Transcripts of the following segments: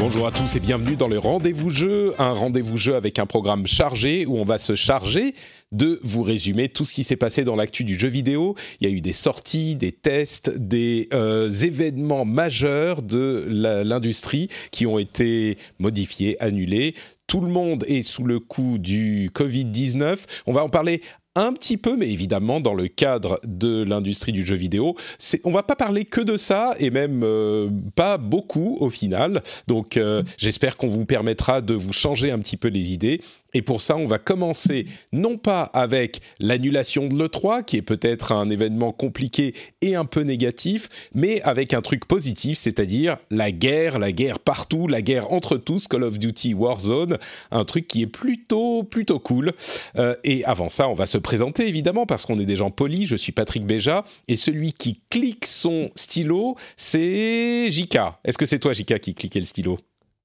Bonjour à tous et bienvenue dans le rendez-vous jeu, un rendez-vous jeu avec un programme chargé où on va se charger de vous résumer tout ce qui s'est passé dans l'actu du jeu vidéo. Il y a eu des sorties, des tests, des euh, événements majeurs de l'industrie qui ont été modifiés, annulés. Tout le monde est sous le coup du Covid-19. On va en parler un petit peu, mais évidemment dans le cadre de l'industrie du jeu vidéo. On va pas parler que de ça, et même euh, pas beaucoup au final. Donc euh, j'espère qu'on vous permettra de vous changer un petit peu les idées. Et pour ça, on va commencer non pas avec l'annulation de l'E3, qui est peut-être un événement compliqué et un peu négatif, mais avec un truc positif, c'est-à-dire la guerre, la guerre partout, la guerre entre tous, Call of Duty Warzone, un truc qui est plutôt, plutôt cool. Euh, et avant ça, on va se présenter évidemment, parce qu'on est des gens polis. Je suis Patrick Béja, et celui qui clique son stylo, c'est Jika. Est-ce que c'est toi, Jika, qui cliquait le stylo?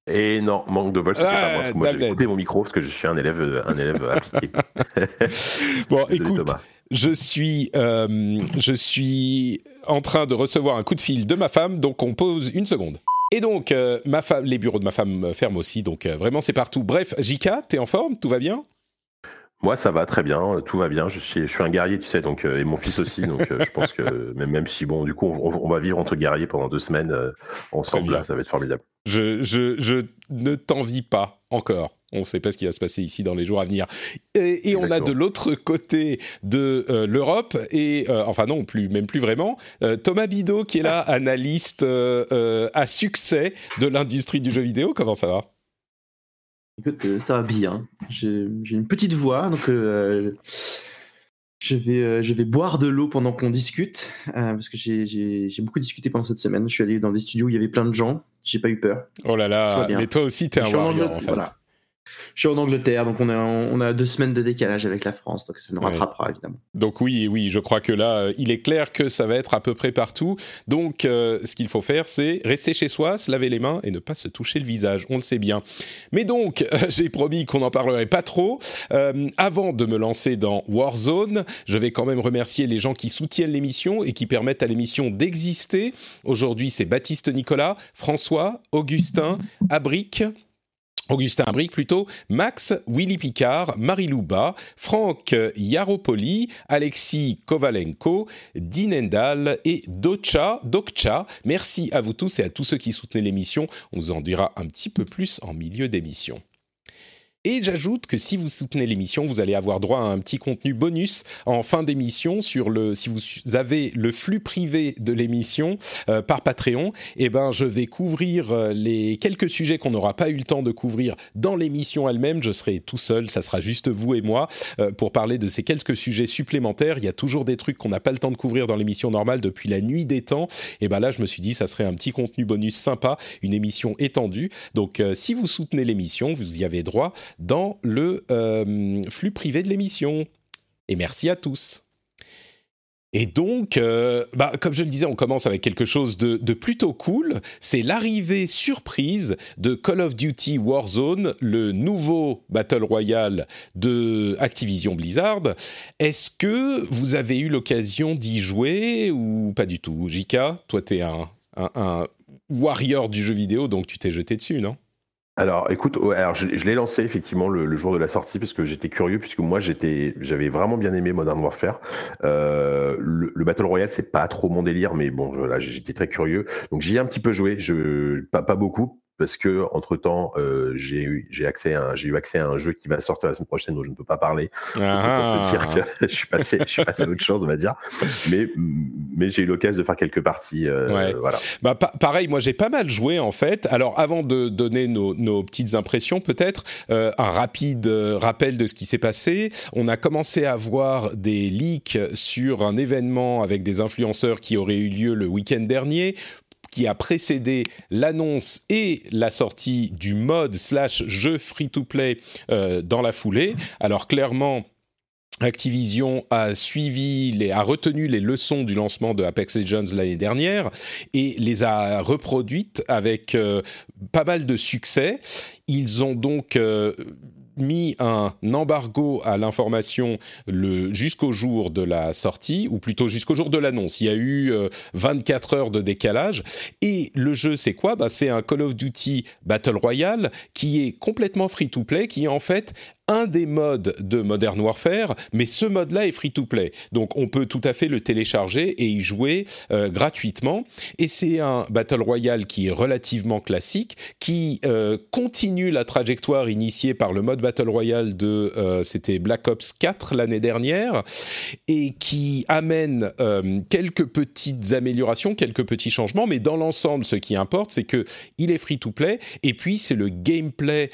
Et non, manque de bol, c'était Ah, pas moi. Moi, j'ai coupé mon micro parce que je suis un élève, euh, un élève appliqué. Bon, Désolé, écoute, Thomas. je suis, euh, je suis en train de recevoir un coup de fil de ma femme, donc on pose une seconde. Et donc, euh, ma femme, les bureaux de ma femme ferment aussi, donc euh, vraiment c'est partout. Bref, Jika, t'es en forme? Tout va bien? Moi, ça va très bien, euh, tout va bien. Je suis, je suis un guerrier, tu sais, donc euh, et mon fils aussi. Donc, euh, je pense que même, même si bon, du coup, on, on va vivre entre guerriers pendant deux semaines euh, ensemble, là, ça va être formidable. Je, je, je ne t'envie pas encore. On ne sait pas ce qui va se passer ici dans les jours à venir. Et, et on a de l'autre côté de euh, l'Europe, et euh, enfin non, plus, même plus vraiment, euh, Thomas Bidot qui est là, analyste euh, euh, à succès de l'industrie du jeu vidéo. Comment ça va? Écoute, ça va bien. J'ai une petite voix, donc je, vais, je vais boire de l'eau pendant qu'on discute, parce que j'ai beaucoup discuté pendant cette semaine. Je suis allé dans des studios où il y avait plein de gens, j'ai pas eu peur. Oh là là, mais toi aussi t'es un warrior en fait. voilà. Je suis en Angleterre, donc on a, on a deux semaines de décalage avec la France, donc ça nous Ouais. rattrapera évidemment. Donc oui, oui, je crois que là, euh, il est clair que ça va être à peu près partout. Donc, euh, ce qu'il faut faire, c'est rester chez soi, se laver les mains et ne pas se toucher le visage. On le sait bien. Mais donc, euh, j'ai promis qu'on n'en parlerait pas trop. Euh, avant de me lancer dans Warzone, je vais quand même remercier les gens qui soutiennent l'émission et qui permettent à l'émission d'exister. Aujourd'hui, c'est Baptiste Nicolas, François, Augustin, Abric. Augustin Abric plutôt, Max, Willy Picard, Marie-Lou Bas, Franck Yaropoli, Alexis Kovalenko, Dinendal et Docha, Dokcha. Merci à vous tous et à tous ceux qui soutenaient l'émission. On vous en dira un petit peu plus en milieu d'émission. Et j'ajoute que si vous soutenez l'émission, vous allez avoir droit à un petit contenu bonus en fin d'émission sur le. Si vous avez le flux privé de l'émission euh, par Patreon, eh ben je vais couvrir euh, les quelques sujets qu'on n'aura pas eu le temps de couvrir dans l'émission elle-même. Je serai tout seul, ça sera juste vous et moi euh, pour parler de ces quelques sujets supplémentaires. Il y a toujours des trucs qu'on n'a pas le temps de couvrir dans l'émission normale depuis la nuit des temps. Et ben là, je me suis dit, ça serait un petit contenu bonus sympa, une émission étendue. Donc, euh, si vous soutenez l'émission, vous y avez droit dans le euh, flux privé de l'émission. Et merci à tous. Et donc, euh, bah, comme je le disais, on commence avec quelque chose de, plutôt cool. C'est l'arrivée surprise de Call of Duty Warzone, le nouveau Battle Royale de Activision Blizzard. Est-ce que vous avez eu l'occasion d'y jouer ou pas du tout? Jika, toi, tu es un warrior du jeu vidéo, donc tu t'es jeté dessus, non? Alors, écoute, alors je, l'ai lancé effectivement le, jour de la sortie parce que j'étais curieux puisque moi j'étais, j'avais vraiment bien aimé Modern Warfare. Euh, le, le Battle Royale c'est pas trop mon délire, mais bon, là j'étais très curieux, donc j'y ai un petit peu joué, je pas beaucoup. Parce que entre temps j'ai eu j'ai accès à j'ai eu accès à un jeu qui va sortir la semaine prochaine dont je ne peux pas parler. Ah. Pour te dire que je suis passé je suis passé à autre chose on va dire. Mais mais j'ai eu l'occasion de faire quelques parties. Ouais. Voilà. Bah, pa- pareil, moi j'ai pas mal joué en fait. Alors avant de donner nos, nos petites impressions, peut-être euh, un rapide euh, rappel de ce qui s'est passé. On a commencé à voir des leaks sur un événement avec des influenceurs qui aurait eu lieu le week-end dernier qui a précédé l'annonce et la sortie du mode slash jeu free-to-play euh, dans la foulée. Alors clairement, Activision a suivi, les, a retenu les leçons du lancement de Apex Legends l'année dernière et les a reproduites avec euh, pas mal de succès. Ils ont donc euh, mis un embargo à l'information jusqu'au jour de la sortie ou plutôt jusqu'au jour de l'annonce. Il y a eu euh, 24 heures de décalage et le jeu c'est quoi? Bah, c'est un Call of Duty Battle Royale qui est complètement free to play qui est en fait un des modes de Modern Warfare, mais ce mode-là est free-to-play. Donc on peut tout à fait le télécharger et y jouer euh, gratuitement. Et c'est un Battle Royale qui est relativement classique, qui euh, continue la trajectoire initiée par le mode Battle Royale de, euh, c'était Black Ops 4 l'année dernière, et qui amène quelques petites améliorations, quelques petits changements, mais dans l'ensemble, ce qui importe, c'est que il est free-to-play, et puis c'est le gameplay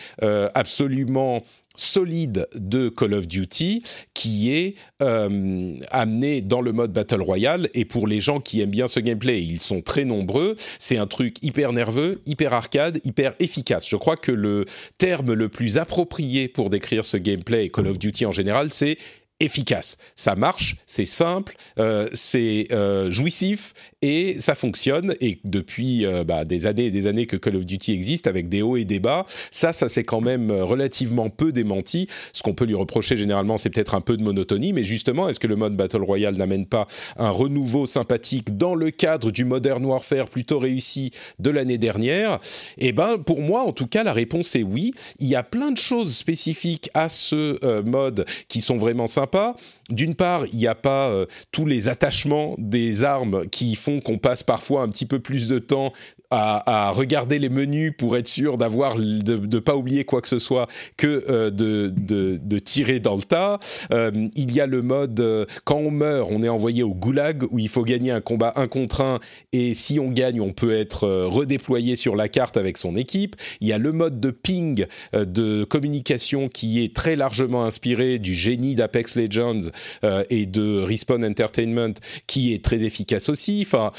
absolument solide de Call of Duty qui est euh, amené dans le mode Battle Royale et pour les gens qui aiment bien ce gameplay, ils sont très nombreux, c'est un truc hyper nerveux, hyper arcade, hyper efficace. Je crois que le terme le plus approprié pour décrire ce gameplay et Call of Duty en général, c'est efficace. Ça marche, c'est simple, euh, c'est euh, jouissif et ça fonctionne. Et depuis euh, bah, des années et des années que Call of Duty existe, avec des hauts et des bas, ça, ça s'est quand même relativement peu démenti. Ce qu'on peut lui reprocher généralement, c'est peut-être un peu de monotonie, mais justement, est-ce que le mode Battle Royale n'amène pas un renouveau sympathique dans le cadre du Modern Warfare plutôt réussi de l'année dernière? Eh ben, pour moi, en tout cas, la réponse est oui. Il y a plein de choses spécifiques à ce euh, mode qui sont vraiment sympas pas. D'une part, il n'y a pas euh, tous les attachements des armes qui font qu'on passe parfois un petit peu plus de temps à, à regarder les menus pour être sûr d'avoir de ne pas oublier quoi que ce soit que euh, de, de, de, tirer dans le tas. Euh, il y a le mode euh, quand on meurt, on est envoyé au goulag où il faut gagner un combat un contre un et si on gagne, on peut être redéployé sur la carte avec son équipe. Il y a le mode de ping de communication qui est très largement inspiré du génie d'Apex Legends euh, et de Respawn Entertainment qui est très efficace aussi. Enfin,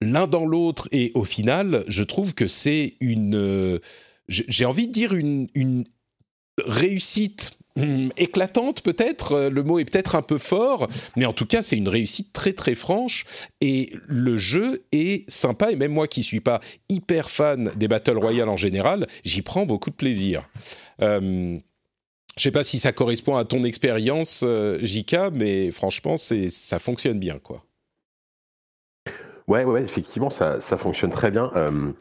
l'un dans l'autre et au final, je trouve que c'est une, euh, j'ai envie de dire une, réussite hum, éclatante peut-être, le mot est peut-être un peu fort, mais en tout cas c'est une réussite très très franche et le jeu est sympa et même moi qui suis pas hyper fan des Battle Royale en général, j'y prends beaucoup de plaisir. Euh, je sais pas si ça correspond à ton expérience, euh, Jika, mais franchement, ça fonctionne bien, quoi. Ouais, ouais, effectivement, ça, ça fonctionne très bien. Euh,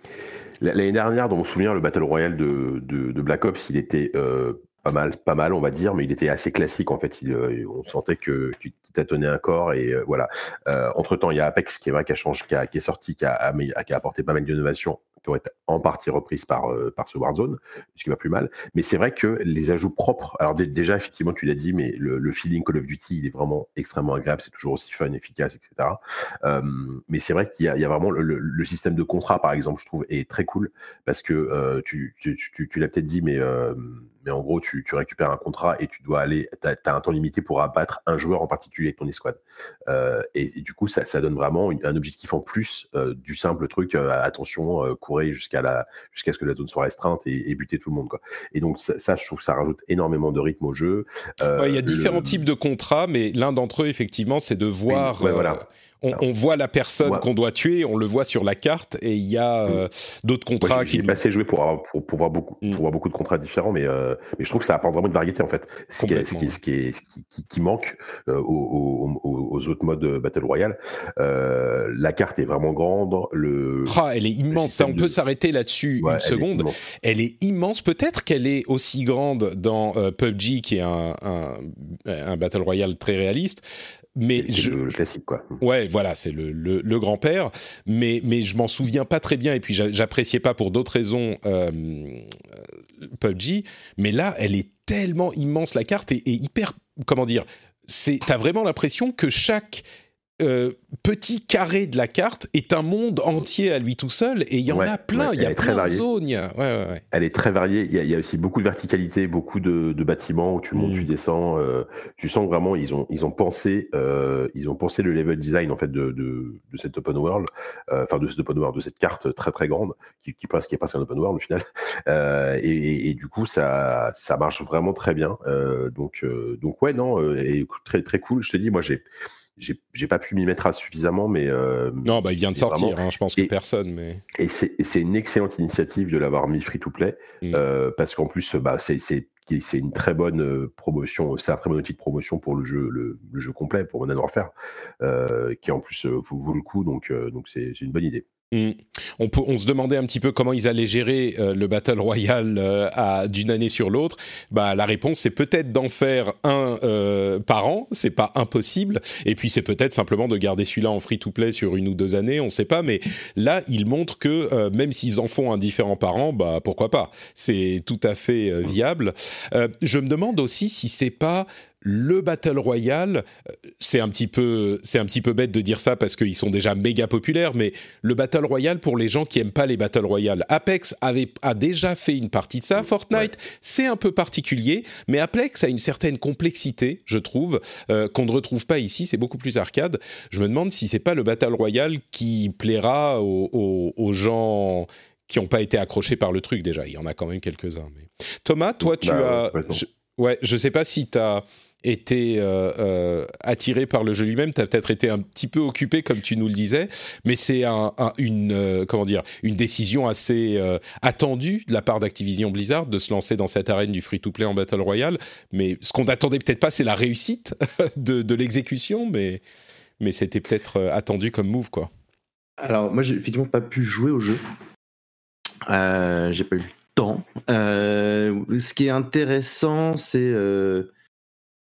L'année dernière, dans mon souvenir, le Battle Royale de, de, Black Ops, il était euh, pas mal, pas mal, on va dire, mais il était assez classique en fait. Euh, on sentait que tu tâtonnais un corps et voilà. entre temps, il y a Apex qui est vrai, qui a changé, qui, a, est sorti, qui a apporté pas mal d'innovations été en partie reprises par, euh, par ce Warzone, ce qui va plus mal. Mais c'est vrai que les ajouts propres, alors déjà, effectivement, tu l'as dit, mais le, feeling Call of Duty, il est vraiment extrêmement agréable, c'est toujours aussi fun, efficace, etc. Mais c'est vrai qu'il y, a vraiment le, système de contrat, par exemple, je trouve, est très cool parce que euh, tu, l'as peut-être dit, mais, mais en gros, tu, récupères un contrat et tu dois aller, tu as, un temps limité pour abattre un joueur en particulier avec ton escouade. Euh, et, du coup, ça, donne vraiment un objectif en plus du simple truc, attention, jusqu'à la jusqu'à ce que la zone soit restreinte et, et, buter tout le monde quoi. Et donc ça, ça, je trouve que ça rajoute énormément de rythme au jeu. Euh, ouais, il y a différents types de contrats, mais l'un d'entre eux effectivement, c'est de voir. Oui, ouais, voilà. On, on, voit la personne ouais. qu'on doit tuer, on le voit sur la carte, et il y a euh, d'autres contrats Moi, qui. J'ai pas assez joué pour, avoir, pour, pour, voir beaucoup, mm. pour voir beaucoup de contrats différents, mais, euh, mais je trouve que ça apporte vraiment une variété en fait. Ce qui, est, ce qui, ce qui, est, qui, qui, manque euh, aux, aux, aux, autres modes Battle Royale. Euh, la carte est vraiment grande. Le, ah, elle est immense. On de... peut s'arrêter là-dessus ouais, une seconde. Est elle est immense. Peut-être qu'elle est aussi grande dans euh, PUBG, qui est un, un, un Battle Royale très réaliste mais je, le classique, quoi. Ouais, voilà, c'est le, le, le grand-père, mais, mais je m'en souviens pas très bien, et puis j'a- j'appréciais pas pour d'autres raisons euh, PUBG, mais là, elle est tellement immense, la carte, et, et hyper, comment dire, c'est, t'as vraiment l'impression que chaque euh, petit carré de la carte est un monde entier à lui tout seul, et il y en Ouais, a plein, ouais, il y a plein de zones, a- ouais. Elle est très variée. Il y, a, il y a aussi beaucoup de verticalité, beaucoup de, de bâtiments où tu montes, Mm. tu descends. euh, tu sens vraiment ils ont ils ont pensé euh, ils ont pensé le level design en fait de de, de cette open world, enfin de cette open world, de cette carte très très grande qui qui passe qui est presque un open world au final. Et, et- et du coup ça ça marche vraiment très bien. Donc donc ouais non et très très cool. Je te dis moi j'ai j'ai pas pu m'y mettre à suffisamment mais euh, Non, bah, il vient de sortir, vraiment- hein, je pense que et- personne, mais. et c'est une excellente initiative de l'avoir mis free to play Mm. euh, parce qu'en plus bah, c'est une très bonne euh, promotion, c'est un très bon outil de promotion pour le jeu le, le jeu complet pour Modern Warfare euh, qui en plus vaut, vaut le coup donc donc c'est une bonne idée. Mm. On, peut- on se demandait un petit peu comment ils allaient gérer euh, le Battle Royale euh, d'une année sur l'autre. Bah, la réponse, c'est peut-être d'en faire un euh, par an, c'est pas impossible. Et puis, c'est peut-être simplement de garder celui-là en free-to-play sur une ou deux années, on sait pas. Mais là, ils montrent que euh, même s'ils en font un différent par an, bah, pourquoi pas C'est tout à fait euh, viable. Euh, je me demande aussi si c'est pas le Battle Royale, euh, c'est un petit peu, c'est un petit peu bête de dire ça parce qu'ils sont déjà méga populaires, mais le Battle Royale pour les gens qui aiment pas les Battle Royale. Apex avait, a déjà fait une partie de ça. Fortnite, c'est un peu particulier, mais Apex a une certaine complexité, je trouve, euh, qu'on ne retrouve pas ici. C'est beaucoup plus arcade. Je me demande si c'est pas le Battle Royale qui plaira aux, aux- aux gens qui n'ont pas été accrochés par le truc déjà. Il y en a quand même quelques-uns. Mais... Thomas, toi, tu Bah, ouais, as... je- Ouais, je sais pas si tu as été euh, euh, attiré par le jeu lui-même, tu as peut-être été un petit peu occupé comme tu nous le disais, mais c'est un, un- une euh, comment dire une décision assez attendue de la part d'Activision Blizzard de se lancer dans cette arène du free-to-play en battle royale. Mais ce qu'on n'attendait peut-être pas, c'est la réussite de, l'exécution, mais mais c'était peut-être attendu comme move quoi. Alors, moi, j'ai effectivement pas pu jouer au jeu. Euh, j'ai pas eu le temps. Ce qui est intéressant, c'est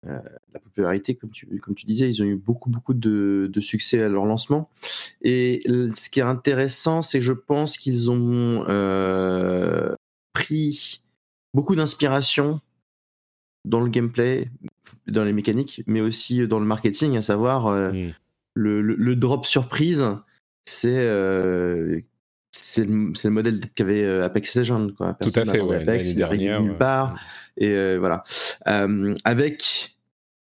euh, la popularité, comme tu, comme tu disais. Ils ont eu beaucoup, beaucoup de, de succès à leur lancement. Et ce qui est intéressant, c'est que je pense qu'ils ont euh, pris beaucoup d'inspiration dans le gameplay, dans les mécaniques, mais aussi dans le marketing, à savoir euh, Mm. le, le- le drop surprise, c'est c'est le, modèle qu'avait Apex Legends. Quoi. Tout à fait, ouais, Apex, l'année dernière, nulle ouais. part. Et euh, voilà. Euh, avec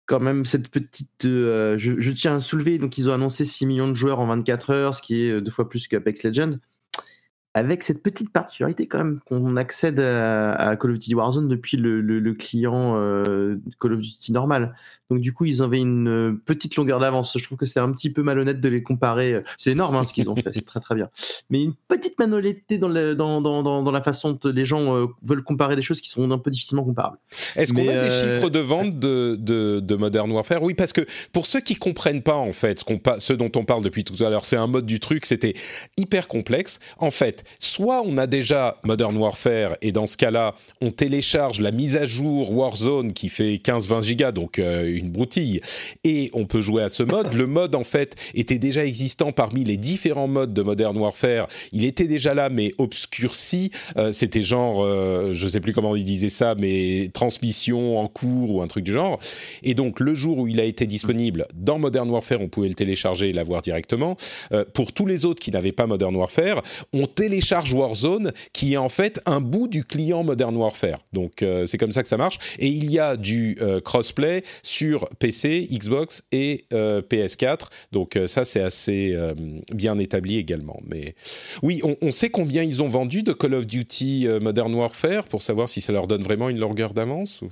quand même cette petite. euh, je, tiens à soulever, donc ils ont annoncé 6 millions de joueurs en 24 heures, ce qui est euh, deux fois plus qu'Apex Legends. Avec cette petite particularité quand même qu'on accède à, à Call of Duty Warzone depuis le, le- le client euh, Call of Duty normal. Donc du coup ils avaient une euh, petite longueur d'avance. Je trouve que c'est un petit peu malhonnête de les comparer. C'est énorme hein, ce qu'ils ont fait, c'est très très bien. Mais une petite malhonnêteté dans, le- dans, dans, dans, dans la façon dont les gens euh, veulent comparer des choses qui sont un peu difficilement comparables. Est-ce qu'on a des chiffres de vente de, de, de Modern Warfare? Oui, parce que pour ceux qui comprennent pas en fait ce, qu'on ce dont on parle depuis tout à l'heure, c'est un mode du truc, c'était hyper complexe. En fait, soit on a déjà Modern Warfare et dans ce cas-là, on télécharge la mise à jour Warzone qui fait 15-20 gigas, donc euh, une broutille, et on peut jouer à ce mode. Le mode en fait était déjà existant parmi les différents modes de Modern Warfare. Il était déjà là, mais obscurci. Euh, c'était genre, euh, je sais plus comment il disait ça, mais transmission en cours ou un truc du genre. Et donc le jour où il a été disponible dans Modern Warfare, on pouvait le télécharger et l'avoir directement. Euh, pour tous les autres qui n'avaient pas Modern Warfare, on télécharge Warzone, qui est en fait un bout du client Modern Warfare. Donc euh, c'est comme ça que ça marche. Et il y a du euh, crossplay sur PC, Xbox et euh, PS4. Donc ça c'est assez bien établi également. Mais oui, on, on sait combien ils ont vendu de Call of Duty Modern Warfare pour savoir si ça leur donne vraiment une longueur d'avance ou...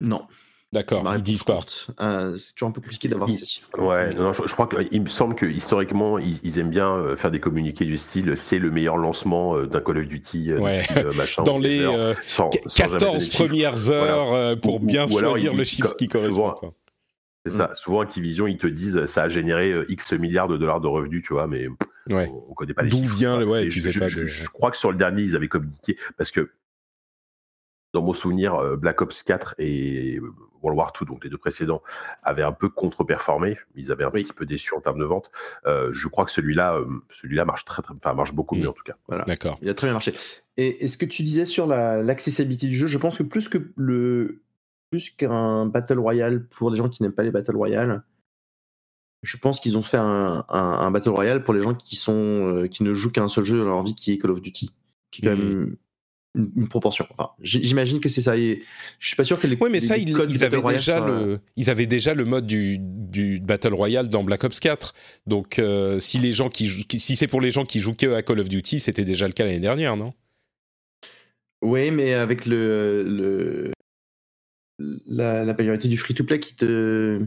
Non. D'accord, ils disent pas. Euh, c'est toujours un peu compliqué d'avoir ces chiffres. Ouais, non, non, je, je crois qu'il me semble que historiquement, ils, ils aiment bien euh, faire des communiqués du style c'est le meilleur lancement euh, d'un Call of Duty euh, Ouais. euh, machin. Dans les whatever, euh, sans- qu- sans jamais donner 14 de chiffres. premières heures euh, pour Ou- ou- bien ou alors, choisir il- le chiffre qui correspond. C'est ça. Souvent, Activision, ils te disent euh, ça a généré euh, X milliards de dollars de revenus, tu vois, mais Ouais. on, on connaît pas les D'où chiffres. vient le- ouais, Et tu je, sais je- pas je- de- je crois que sur le dernier, ils avaient communiqué parce que dans mon souvenir, euh, Black Ops 4 et World War 2, donc les deux précédents, avaient un peu contre-performé. Ils avaient un petit peu déçu en termes de vente. Euh, je crois que celui-là, euh, celui-là marche très, très, enfin marche beaucoup Mm. mieux en tout cas. Voilà. D'accord. Il a très bien marché. Et, et ce que tu disais sur la- l'accessibilité du jeu, je pense que plus que le plus qu'un battle royale pour les gens qui n'aiment pas les battle royale, je pense qu'ils ont fait un, un- un battle royale pour les gens qui sont euh, qui ne jouent qu'à un seul jeu dans leur vie, qui est Call of Duty, qui est quand même une, proportion. Enfin, j'imagine que c'est ça. Et je suis pas sûr que les. Oui, mais les- ça, les ils, avaient Royale déjà le, ils avaient déjà le mode du, du Battle Royale dans Black Ops 4. Donc, euh, si les gens qui, jouent- qui- si c'est pour les gens qui jouent que à Call of Duty, c'était déjà le cas l'année dernière, non? Oui, mais avec le, le la, la priorité du free-to-play qui te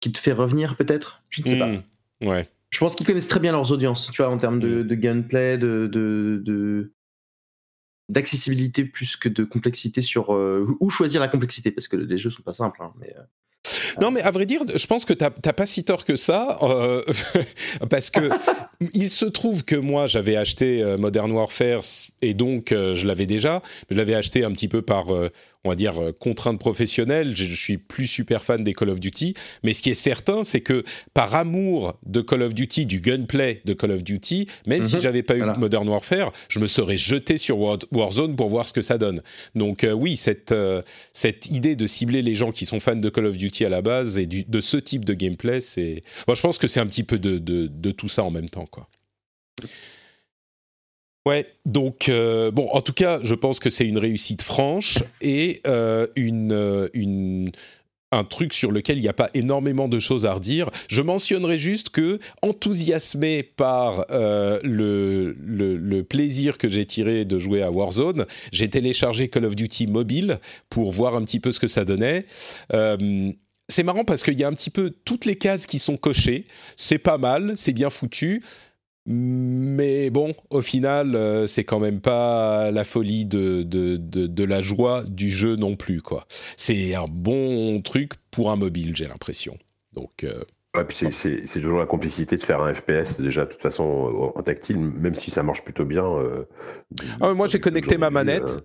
qui te fait revenir peut-être? Je ne sais pas. Hmm, Ouais. Je pense qu'ils connaissent très bien leurs audiences, tu vois, en termes de, de gameplay, de, de, de- d'accessibilité plus que de complexité sur euh, où choisir la complexité parce que les jeux sont pas simples. hein, mais euh, Non, mais à vrai dire, je pense que t'as pas si tort que ça, euh, parce que il se trouve que moi j'avais acheté euh, Modern Warfare et donc euh, je l'avais déjà, mais je l'avais acheté un petit peu par, euh, on va dire, euh, contrainte professionnelle. Je, je suis plus super fan des Call of Duty, mais ce qui est certain, c'est que par amour de Call of Duty, du gunplay de Call of Duty, même si Mhm. j'avais pas eu. Modern Warfare, je me serais jeté sur War- Warzone pour voir ce que ça donne. Donc euh, oui, cette euh, cette idée de cibler les gens qui sont fans de Call of Duty à la base et du- de ce type de gameplay, c'est. Moi, je pense que c'est un petit peu de, de, de tout ça en même temps, quoi. Ouais, donc euh, bon, en tout cas, je pense que c'est une réussite franche et euh, euh, une un truc sur lequel il n'y a pas énormément de choses à redire. Je mentionnerai juste que, enthousiasmé par le, le, plaisir que j'ai tiré de jouer à Warzone, j'ai téléchargé Call of Duty mobile pour voir un petit peu ce que ça donnait. C'est marrant parce qu'il y a un petit peu toutes les cases qui sont cochées. C'est pas mal, c'est bien foutu. Mais bon, au final, euh, c'est quand même pas la folie de, de, de, de la joie du jeu non plus, quoi. C'est un bon truc pour un mobile, j'ai l'impression. Donc, euh, Ouais, puis c'est- toujours la complicité de faire un FPS déjà de toute façon en tactile, même si ça marche plutôt bien. euh, Ah, moi, j'ai connecté ma aujourd'hui, manette. euh,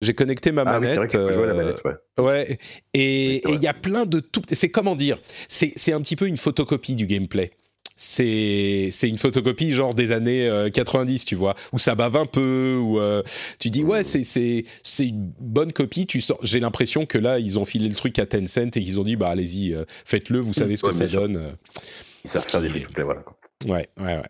j'ai connecté ma Ah oui, c'est vrai manette. que à la euh, manette, ouais. Ouais, et Oui, il y a plein de tout. C'est comment dire c'est un petit peu une photocopie du gameplay. C'est c'est une photocopie genre des années euh, 90, tu vois, où ça bave un peu, où euh, tu dis ouais c'est c'est c'est une bonne copie. Tu sens, j'ai l'impression que là ils ont filé le truc à Tencent et qu'ils ont dit bah allez-y euh, faites-le, vous savez ce que Ouais, ça donne. euh. Ils savent faire des voilà. quoi. Ouais, ouais, ouais.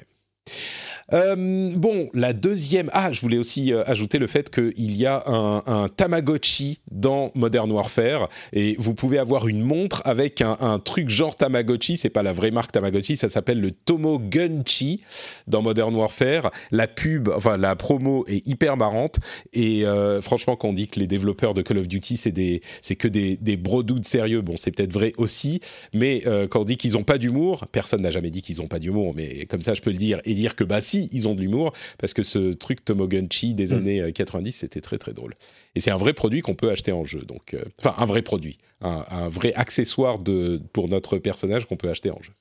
Euh, bon, la deuxième. Ah, je voulais aussi euh, ajouter le fait qu'il y a un, Tamagotchi dans Modern Warfare et vous pouvez avoir une montre avec un, truc genre Tamagotchi. C'est pas la vraie marque Tamagotchi, ça s'appelle le Tomogunchi dans Modern Warfare. La pub, enfin la promo est hyper marrante et euh, franchement, quand on dit que les développeurs de Call of Duty c'est des, c'est que des, des brodous de sérieux, bon, c'est peut-être vrai aussi, mais quand on dit qu'ils ont pas d'humour, personne n'a jamais dit qu'ils ont pas d'humour, mais comme ça je peux le dire et dire que bah si ils ont de l'humour parce que ce truc Tomogunchi des Mm. années euh, 90 c'était très très drôle et c'est un vrai produit qu'on peut acheter en jeu donc euh, enfin un vrai produit un, un vrai accessoire de pour notre personnage qu'on peut acheter en jeu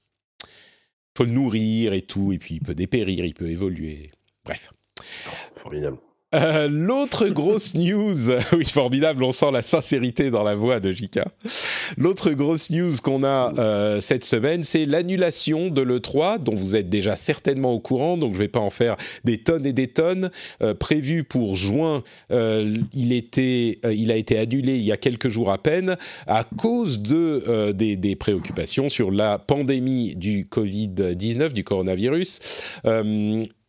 faut le nourrir et tout et puis il peut dépérir il peut évoluer bref Formidable. Euh, L'autre grosse news, oui formidable, on sent la sincérité dans la voix de Jika. L'autre grosse news qu'on a euh, cette semaine, c'est l'annulation de l'E3, dont vous êtes déjà certainement au courant, donc je ne vais pas en faire des tonnes et des tonnes. Euh, prévu pour juin, il, était, il a été annulé il y a quelques jours à peine à cause de, des, des préoccupations sur la pandémie du Covid-19, du coronavirus.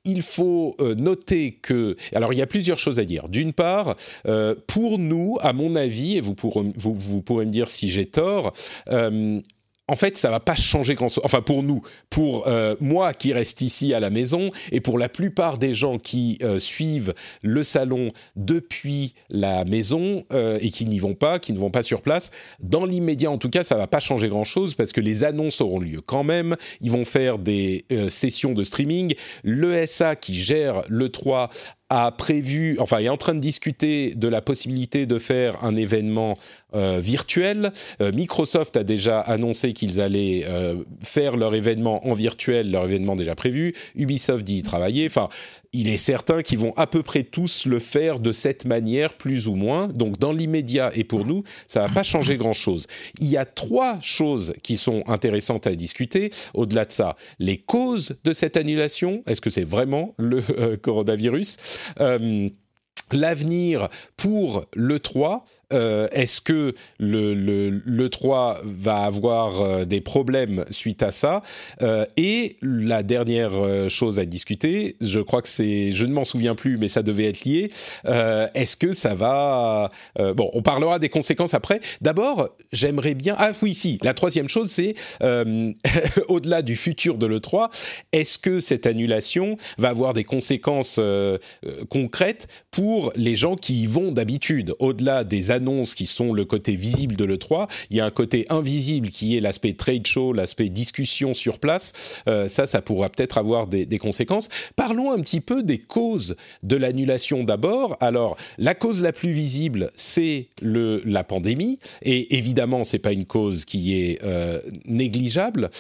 Il faut euh, noter que... Alors, il y a plusieurs choses à dire. D'une part, euh, pour nous, à mon avis, et vous pourrez, vous, vous pourrez me dire si j'ai tort, euh, en fait, ça va pas changer grand-chose. Enfin, pour nous, pour euh, moi qui reste ici à la maison, et pour la plupart des gens qui euh, suivent le salon depuis la maison euh, et qui n'y vont pas, qui ne vont pas sur place, dans l'immédiat, en tout cas, ça va pas changer grand-chose parce que les annonces auront lieu quand même. Ils vont faire des sessions de streaming. L'ESA qui gère le 3 a prévu, enfin est en train de discuter de la possibilité de faire un événement euh, virtuel. Euh, Microsoft a déjà annoncé qu'ils allaient euh, faire leur événement en virtuel, leur événement déjà prévu. Ubisoft dit y travailler. Enfin, il est certain qu'ils vont à peu près tous le faire de cette manière, plus ou moins. Donc, dans l'immédiat et pour nous, ça va pas changer grand-chose. Il y a trois choses qui sont intéressantes à discuter. Au-delà de ça, les causes de cette annulation. Est-ce que c'est vraiment le coronavirus? L'avenir pour le 3 euh, est-ce que le, le, le, 3 va avoir euh, des problèmes suite à ça? Euh, Et la dernière chose à discuter, je crois que c'est, je ne m'en souviens plus, mais ça devait être lié. Est-ce que ça va Bon, on parlera des conséquences après. D'abord, j'aimerais bien. Ah oui, si. La troisième chose, c'est au-delà du futur de le 3, est-ce que cette annulation va avoir des conséquences concrètes pour les gens qui y vont d'habitude, au-delà des annonces qui sont le côté visible de l'E3, il y a un côté invisible qui est l'aspect trade show, l'aspect discussion sur place. Euh, ça, ça pourra peut-être avoir des, conséquences. Parlons un petit peu des causes de l'annulation d'abord. Alors, la cause la plus visible, c'est la pandémie. Et évidemment, c'est pas une cause qui est euh, négligeable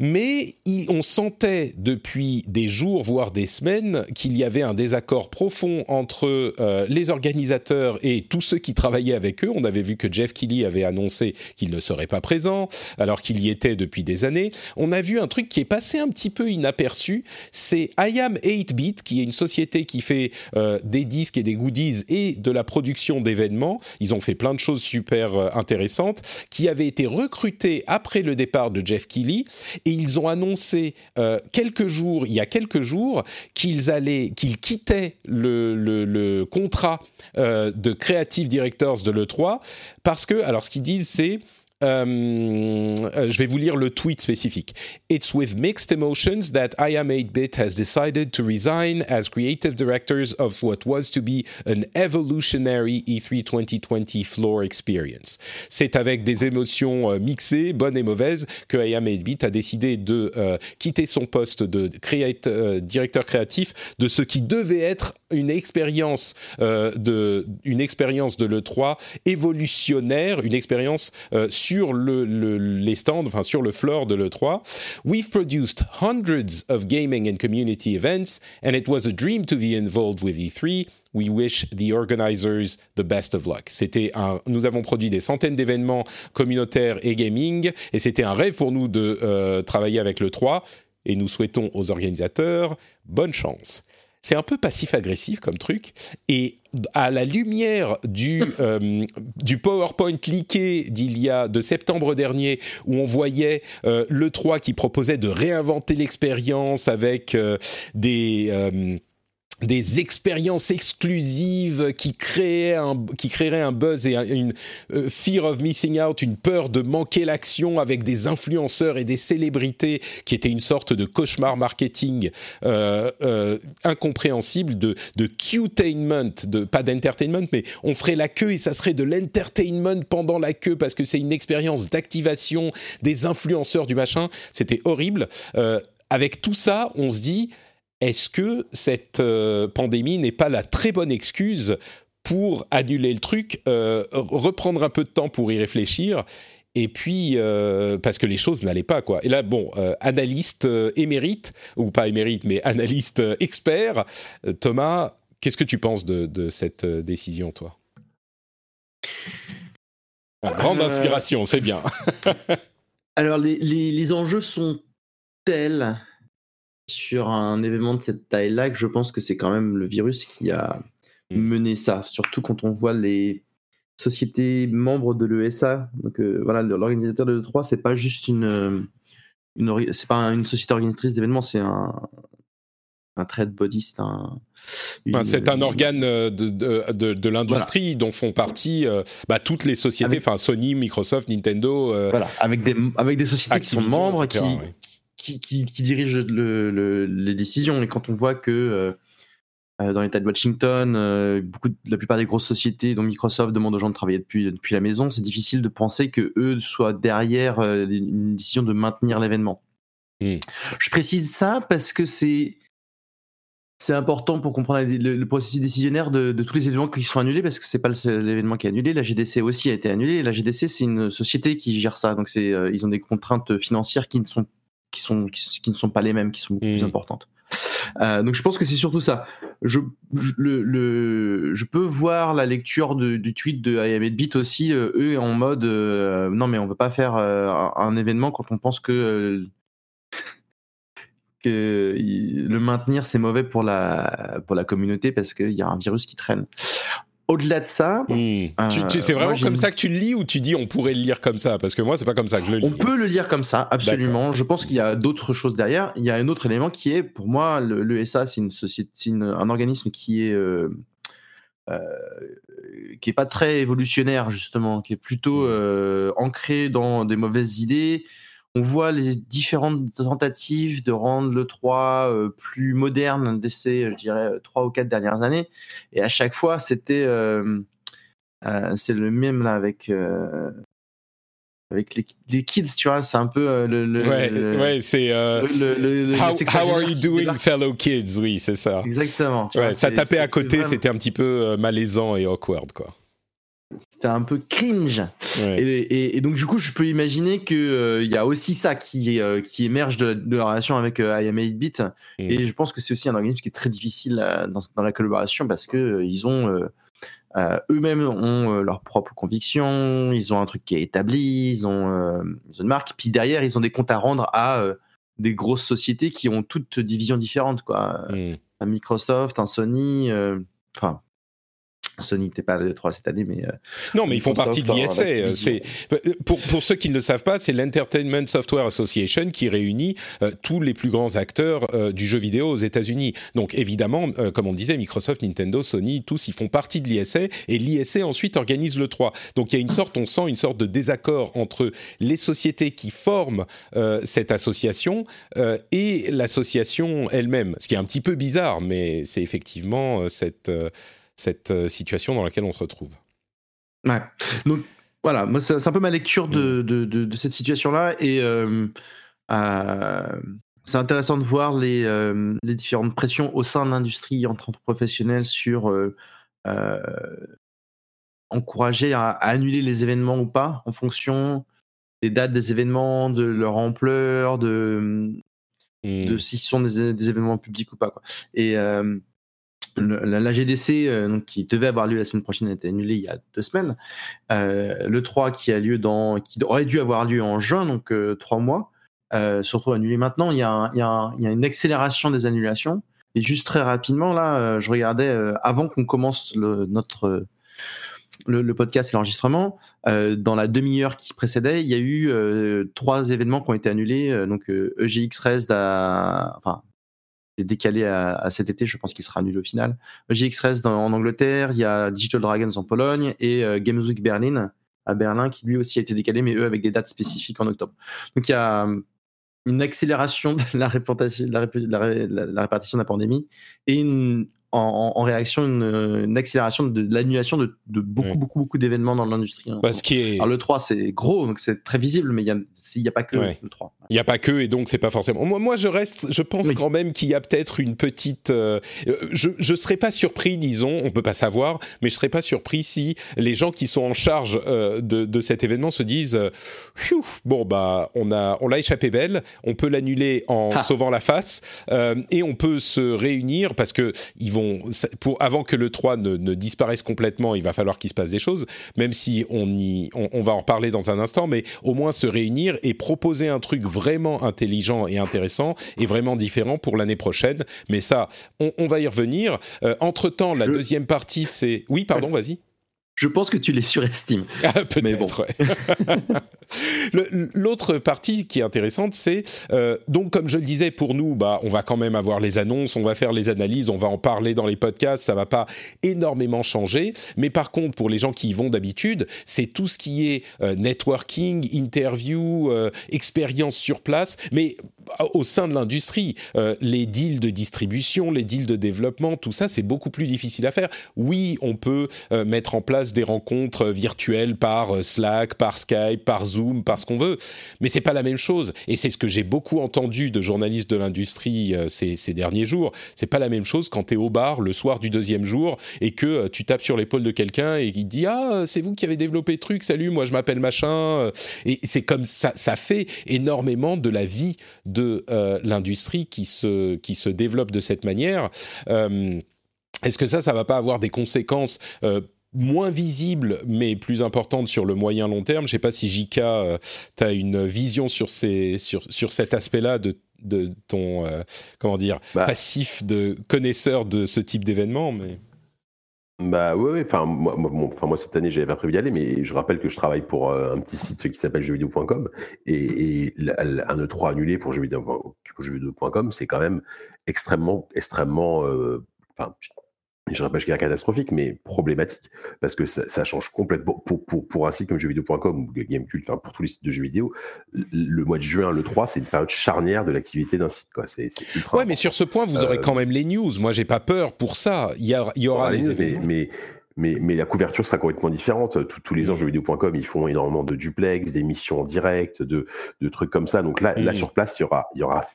mais on sentait depuis des jours, voire des semaines, qu'il y avait un désaccord profond entre euh, les organisateurs et tous ceux qui travaillaient avec eux. On avait vu que Jeff Keighley avait annoncé qu'il ne serait pas présent, alors qu'il y était depuis des années. On a vu un truc qui est passé un petit peu inaperçu, c'est IAM 8-Bit, qui est une société qui fait euh, des disques et des goodies et de la production d'événements. Ils ont fait plein de choses super euh, intéressantes, qui avait été recruté après le départ de Jeff Keighley et ils ont annoncé euh, quelques jours, il y a quelques jours, qu'ils allaient, qu'ils quittaient le, le, le contrat euh, de Creative Directors de l'E3 parce que, alors ce qu'ils disent, c'est euh, euh, je vais vous lire le tweet spécifique. It's with mixed emotions that I am 8-bit has decided to resign as creative directors of what was to be an evolutionary E3 2020 floor experience. C'est avec des émotions euh, mixées, bonnes et mauvaises, que I am 8-bit a décidé de euh, quitter son poste de create, euh, directeur créatif de ce qui devait être une expérience de une expérience de l'E3 évolutionnaire, une expérience sur le, le, les stands, enfin sur le floor de l'E3. We've produced hundreds of gaming and community events, and it was a dream to be involved with E3. We wish the organizers the best of luck. C'était un, nous avons produit des centaines d'événements communautaires et gaming, et c'était un rêve pour nous de euh, travailler avec le 3, et nous souhaitons aux organisateurs bonne chance. C'est un peu passif-agressif comme truc. Et à la lumière du, euh, du PowerPoint leaké d'il y a de septembre dernier, où on voyait euh, le 3 qui proposait de réinventer l'expérience avec euh, des des expériences exclusives qui créaient un, qui créeraient un buzz et une uh, fear of missing out, une peur de manquer l'action avec des influenceurs et des célébrités qui étaient une sorte de cauchemar marketing euh, euh, incompréhensible de de Qtainment, de pas d'entertainment, mais on ferait la queue et ça serait de l'entertainment pendant la queue parce que c'est une expérience d'activation des influenceurs du machin. C'était horrible. Euh, avec tout ça, on se dit est-ce que cette euh, pandémie n'est pas la très bonne excuse pour annuler le truc, euh, reprendre un peu de temps pour y réfléchir et puis euh, parce que les choses n'allaient pas quoi. Et là bon, euh, analyste euh, émérite ou pas émérite mais analyste expert, Thomas, qu'est-ce que tu penses de, de cette décision toi? Grande inspiration, c'est bien. Alors les, les, les enjeux sont tels sur un événement de cette taille-là que je pense que c'est quand même le virus qui a mmh. mené ça. Surtout quand on voit les sociétés membres de l'ESA. Donc euh, voilà, l'organisateur de l'E3, c'est pas juste une, une c'est pas une société organisatrice d'événements, c'est un, un trade body, c'est un. c'est un organe de, de, de, de l'industrie voilà. dont font partie euh, bah, toutes les sociétés, enfin Sony, Microsoft, Nintendo. Euh, voilà, avec des, avec des sociétés Activision, qui sont membres, etc., qui, ouais qui, qui, qui dirige le, le, les décisions. Et quand on voit que euh, dans l'État de Washington, euh, beaucoup, la plupart des grosses sociétés, dont Microsoft, demandent aux gens de travailler depuis, depuis la maison, c'est difficile de penser que eux soient derrière euh, une décision de maintenir l'événement. Mmh. Je précise ça parce que c'est c'est important pour comprendre le, le processus décisionnaire de, de, tous les événements qui sont annulés parce que c'est pas l'événement qui est annulé. La GDC aussi a été annulée. La GDC, c'est une société qui gère ça, donc c'est euh, ils ont des contraintes financières qui ne sont qui sont qui, ne sont pas les mêmes, qui sont beaucoup plus mmh. importantes. Euh, donc je pense que c'est surtout ça. Je, je, le, le, je peux voir la lecture de, du tweet de IAM8bit aussi, euh, eux en mode euh, non mais on veut pas faire un, un, événement quand on pense que que le maintenir c'est mauvais pour la pour la communauté parce qu'il y a un virus qui traîne. Au-delà de ça, hmm. c'est vraiment comme ça que tu le lis ou tu dis on pourrait le lire comme ça? Parce que moi c'est pas comme ça que je le lis. On peut le lire comme ça, absolument. Je pense qu'il y a d'autres choses derrière. Il y a un autre élément qui est, pour moi, le, SA c'est une société, c'est un organisme qui est euh, euh, qui est pas très évolutionnaire justement, qui est plutôt hmm. euh, ancré dans des mauvaises idées, on voit les différentes tentatives de rendre le 3 euh, plus moderne de ces, je dirais, trois ou quatre dernières années. Et à chaque fois, c'était, euh, euh, c'est le même là avec avec les, kids, tu vois, c'est un peu le, le, ouais, ouais c'est how, are you doing, fellow kids, oui, c'est ça. Exactement. Ouais, ça tapait à côté, c'était un petit peu malaisant et awkward, quoi c'était un peu cringe. Et, donc du coup, je peux imaginer que il euh, y a aussi ça qui euh, qui émerge de, la relation avec euh, I 8-bit. Mm. Et je pense que c'est aussi un organisme qui est très difficile dans, dans, la collaboration parce que ils ont eux-mêmes ont leurs propres convictions, ils ont un truc qui est établi, ils ont, ils ont une marque. Puis derrière, ils ont des comptes à rendre à des grosses sociétés qui ont toutes divisions différentes, quoi. Mm. Un Microsoft, un Sony, enfin Sony n'était pas le 3 cette année, mais... Euh, non, mais ils font partie de l'ISA. C'est, euh, pour, pour ceux qui ne le savent pas, c'est l'Entertainment Software Association qui réunit euh, tous les plus grands acteurs du jeu vidéo aux États-Unis. Donc évidemment, comme on disait, Microsoft, Nintendo, Sony, tous, ils font partie de l'ISA, et l'ISA ensuite organise le 3. Donc il y a une sorte, on sent une sorte de désaccord entre les sociétés qui forment cette association et l'association elle-même. Ce qui est un petit peu bizarre, mais c'est effectivement cette cette euh, situation dans laquelle on se retrouve. Ouais. Donc voilà, moi c'est un peu ma lecture de, mm. de, de, cette situation-là et euh, euh, c'est intéressant de voir les, les, différentes pressions au sein de l'industrie entre professionnels sur encourager à, annuler les événements ou pas en fonction des dates des événements, de leur ampleur, de, de mm. si ce sont des, des, événements publics ou pas. Quoi. Et la, GDC, euh, qui devait avoir lieu la semaine prochaine, a été annulée il y a deux semaines. Euh, le 3 qui a lieu dans, qui aurait dû avoir lieu en juin, donc euh, trois mois, surtout annulé maintenant. Il y, a une accélération des annulations. Et juste très rapidement, là, je regardais avant qu'on commence le, notre le, podcast et l'enregistrement, dans la demi-heure qui précédait, il y a eu trois événements qui ont été annulés. donc EGX e Rest, enfin décalé à, cet été, je pense qu'il sera annulé au final. GX en Angleterre, il y a Digital Dragons en Pologne et euh, Games Week Berlin à Berlin qui lui aussi a été décalé, mais eux avec des dates spécifiques en octobre. Donc il y a une accélération de la, la, la répartition de la pandémie et une en, réaction une, une, accélération de, l'annulation de, beaucoup, beaucoup, beaucoup d'événements dans l'industrie. Hein. Parce qui est... Alors le 3, c'est gros, donc c'est très visible, mais il n'y a, a, pas que le 3. Il n'y a pas que, et donc c'est pas forcément. Moi, moi, je reste, je pense quand même qu'il y a peut-être une petite. Euh, je ne serais pas surpris, disons, on peut pas savoir, mais je serais pas surpris si les gens qui sont en charge euh, de, de, cet événement se disent euh, bon, bah, on l'a on échappé belle, on peut l'annuler en ah. sauvant la face, et on peut se réunir parce que ils pour, avant que le 3 ne, disparaisse complètement, il va falloir qu'il se passe des choses, même si on, y, on, va en reparler dans un instant, mais au moins se réunir et proposer un truc vraiment intelligent et intéressant et vraiment différent pour l'année prochaine. Mais ça, on, va y revenir. Euh, entre-temps, la deuxième partie, c'est... Oui, pardon, vas-y. Je pense que tu les surestimes. Ah, peut-être, L'autre partie qui est intéressante, c'est euh, donc comme je le disais, pour nous, bah, on va quand même avoir les annonces, on va faire les analyses, on va en parler dans les podcasts, ça va pas énormément changer. Mais par contre, pour les gens qui y vont d'habitude, c'est tout ce qui est euh, networking, interview, euh, expérience sur place. Mais au sein de l'industrie, les deals de distribution, les deals de développement, tout ça, c'est beaucoup plus difficile à faire. Oui, on peut mettre en place des rencontres virtuelles par Slack, par Skype, par Zoom, par ce qu'on veut, mais c'est pas la même chose. Et c'est ce que j'ai beaucoup entendu de journalistes de l'industrie ces, ces, derniers jours. C'est pas la même chose quand tu es au bar le soir du deuxième jour et que tu tapes sur l'épaule de quelqu'un et il dit ah c'est vous qui avez développé le truc, salut, moi je m'appelle machin. Et c'est comme ça, ça fait énormément de la vie de euh, l'industrie qui se, qui se développe de cette manière. Euh, est-ce que ça, ça va pas avoir des conséquences euh, moins visibles mais plus importantes sur le moyen long terme Je sais pas si JK, tu as une vision sur, ces, sur, sur cet aspect-là de, de ton comment dire bah. passif de connaisseur de ce type d'événement, mais bah oui, enfin moi, cette année j'avais pas prévu d'y aller, mais je rappelle que je travaille pour euh, un petit site qui s'appelle jeuxvideo.com et, et un E3 annulé pour jeuxvideo.com, c'est quand même extrêmement, extrêmement, euh, enfin je ne dirais pas catastrophique, mais problématique, parce que ça, change complètement. Pour, pour, pour un site comme jeuxvideo.com ou Gamecult, enfin pour tous les sites de jeux vidéo, le mois de juin, le 3, c'est une période charnière de l'activité d'un site. Quoi. C'est, ouais, mais sur ce point, vous aurez euh, quand même les news. Moi, j'ai pas peur pour ça. Il y, il y aura les, événements. Mais, mais, mais, la couverture sera complètement différente. tous les ans, jeuxvideo.com, ils font énormément de duplex, d'émissions en direct, de, de trucs comme ça. Donc là, là mm. sur place, il y aura, il y aura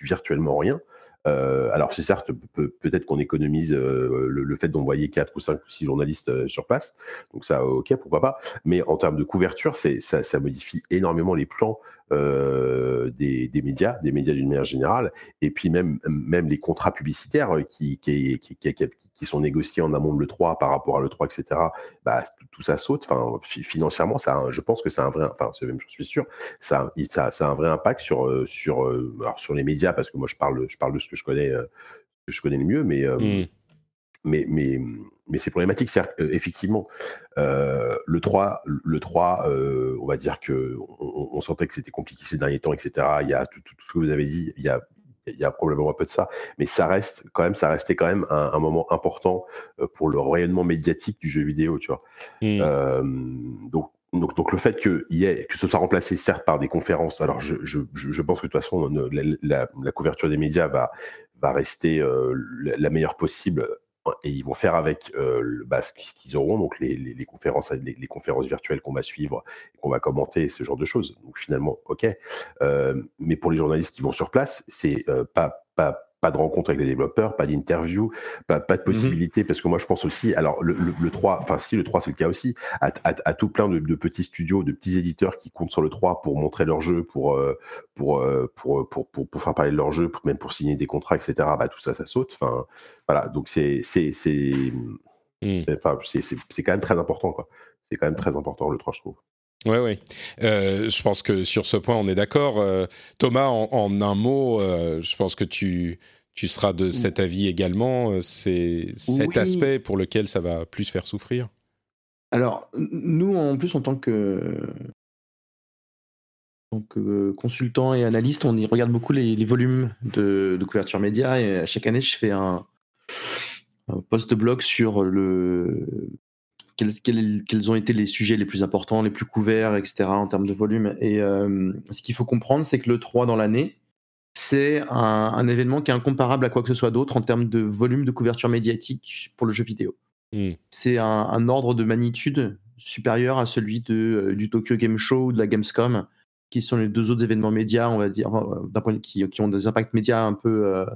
virtuellement rien. Euh, alors c'est certes peut-être qu'on économise euh, le, fait d'envoyer 4 ou 5 ou 6 journalistes euh, sur place, donc ça ok pourquoi pas, mais en termes de couverture, ça, ça modifie énormément les plans euh, des, médias, des médias d'une manière générale, et puis même, même les contrats publicitaires qui, qui, qui, qui, sont négociés en amont de l'E3 par rapport à l'E3, etc., bah, tout, ça saute. Enfin, financièrement, ça, je pense que c'est un vrai, enfin, même, je suis sûr, ça, ça, ça, a un vrai impact sur, euh, sur, euh, sur les médias, parce que moi, je parle, je parle de ce que je connais, je connais le mieux, mais. Mmh mais, mais, mais c'est problématique. C'est effectivement, euh, le 3, le 3 euh, on va dire que on, sentait que c'était compliqué ces derniers temps, etc. Il y a tout, tout, ce que vous avez dit, il y a, il y a probablement un peu de ça, mais ça reste quand même, ça restait quand même un, moment important euh, pour le rayonnement médiatique du jeu vidéo, tu vois. Mmh. Euh, donc, donc, donc, le fait que, y ait, que ce soit remplacé certes par des conférences, alors je, je, je pense que de toute façon la, la, couverture des médias va, va rester euh, la meilleure possible et ils vont faire avec euh, bah, ce qu'ils auront, donc les, conférences, les, conférences virtuelles qu'on va suivre, qu'on va commenter, ce genre de choses. Donc finalement, ok. Euh, mais pour les journalistes qui vont sur place, c'est euh, pas, pas pas de rencontre avec les développeurs, pas d'interview, pas, pas, de mmh possibilité, parce que moi je pense aussi, alors le, le, 3, enfin si le 3 c'est le cas aussi, à, à, tout plein de, de, petits studios, de petits éditeurs qui comptent sur le 3 pour montrer leur jeu, pour, euh, pour, euh, pour, pour, pour, pour faire parler de leur jeu, même pour signer des contrats, etc. Bah, tout ça, ça saute. Enfin, voilà, donc c'est c'est c'est mmh. enfin, c'est quand même très important, quoi. C'est quand même très important le 3, je trouve. Oui, oui. Euh, je pense que sur ce point, on est d'accord. Euh, Thomas, en, un mot, euh, je pense que tu, tu seras de cet avis également. C'est cet aspect pour lequel ça va plus faire souffrir. Alors, nous, en plus, en tant que, donc, consultant et analyste, on y regarde beaucoup les, volumes de, couverture média et chaque année, je fais un, un post de blog sur le, quels, ont été les sujets les plus importants, les plus couverts, etc. en termes de volume. Et euh, ce qu'il faut comprendre, c'est que le 3 dans l'année, c'est un, événement qui est incomparable à quoi que ce soit d'autre en termes de volume de couverture médiatique pour le jeu vidéo. Hmm. C'est un, ordre de magnitude supérieur à celui de, euh, du Tokyo Game Show ou de la Gamescom, qui sont les deux autres événements médias, on va dire, euh, d'un point qui, qui, ont des impacts médias un peu,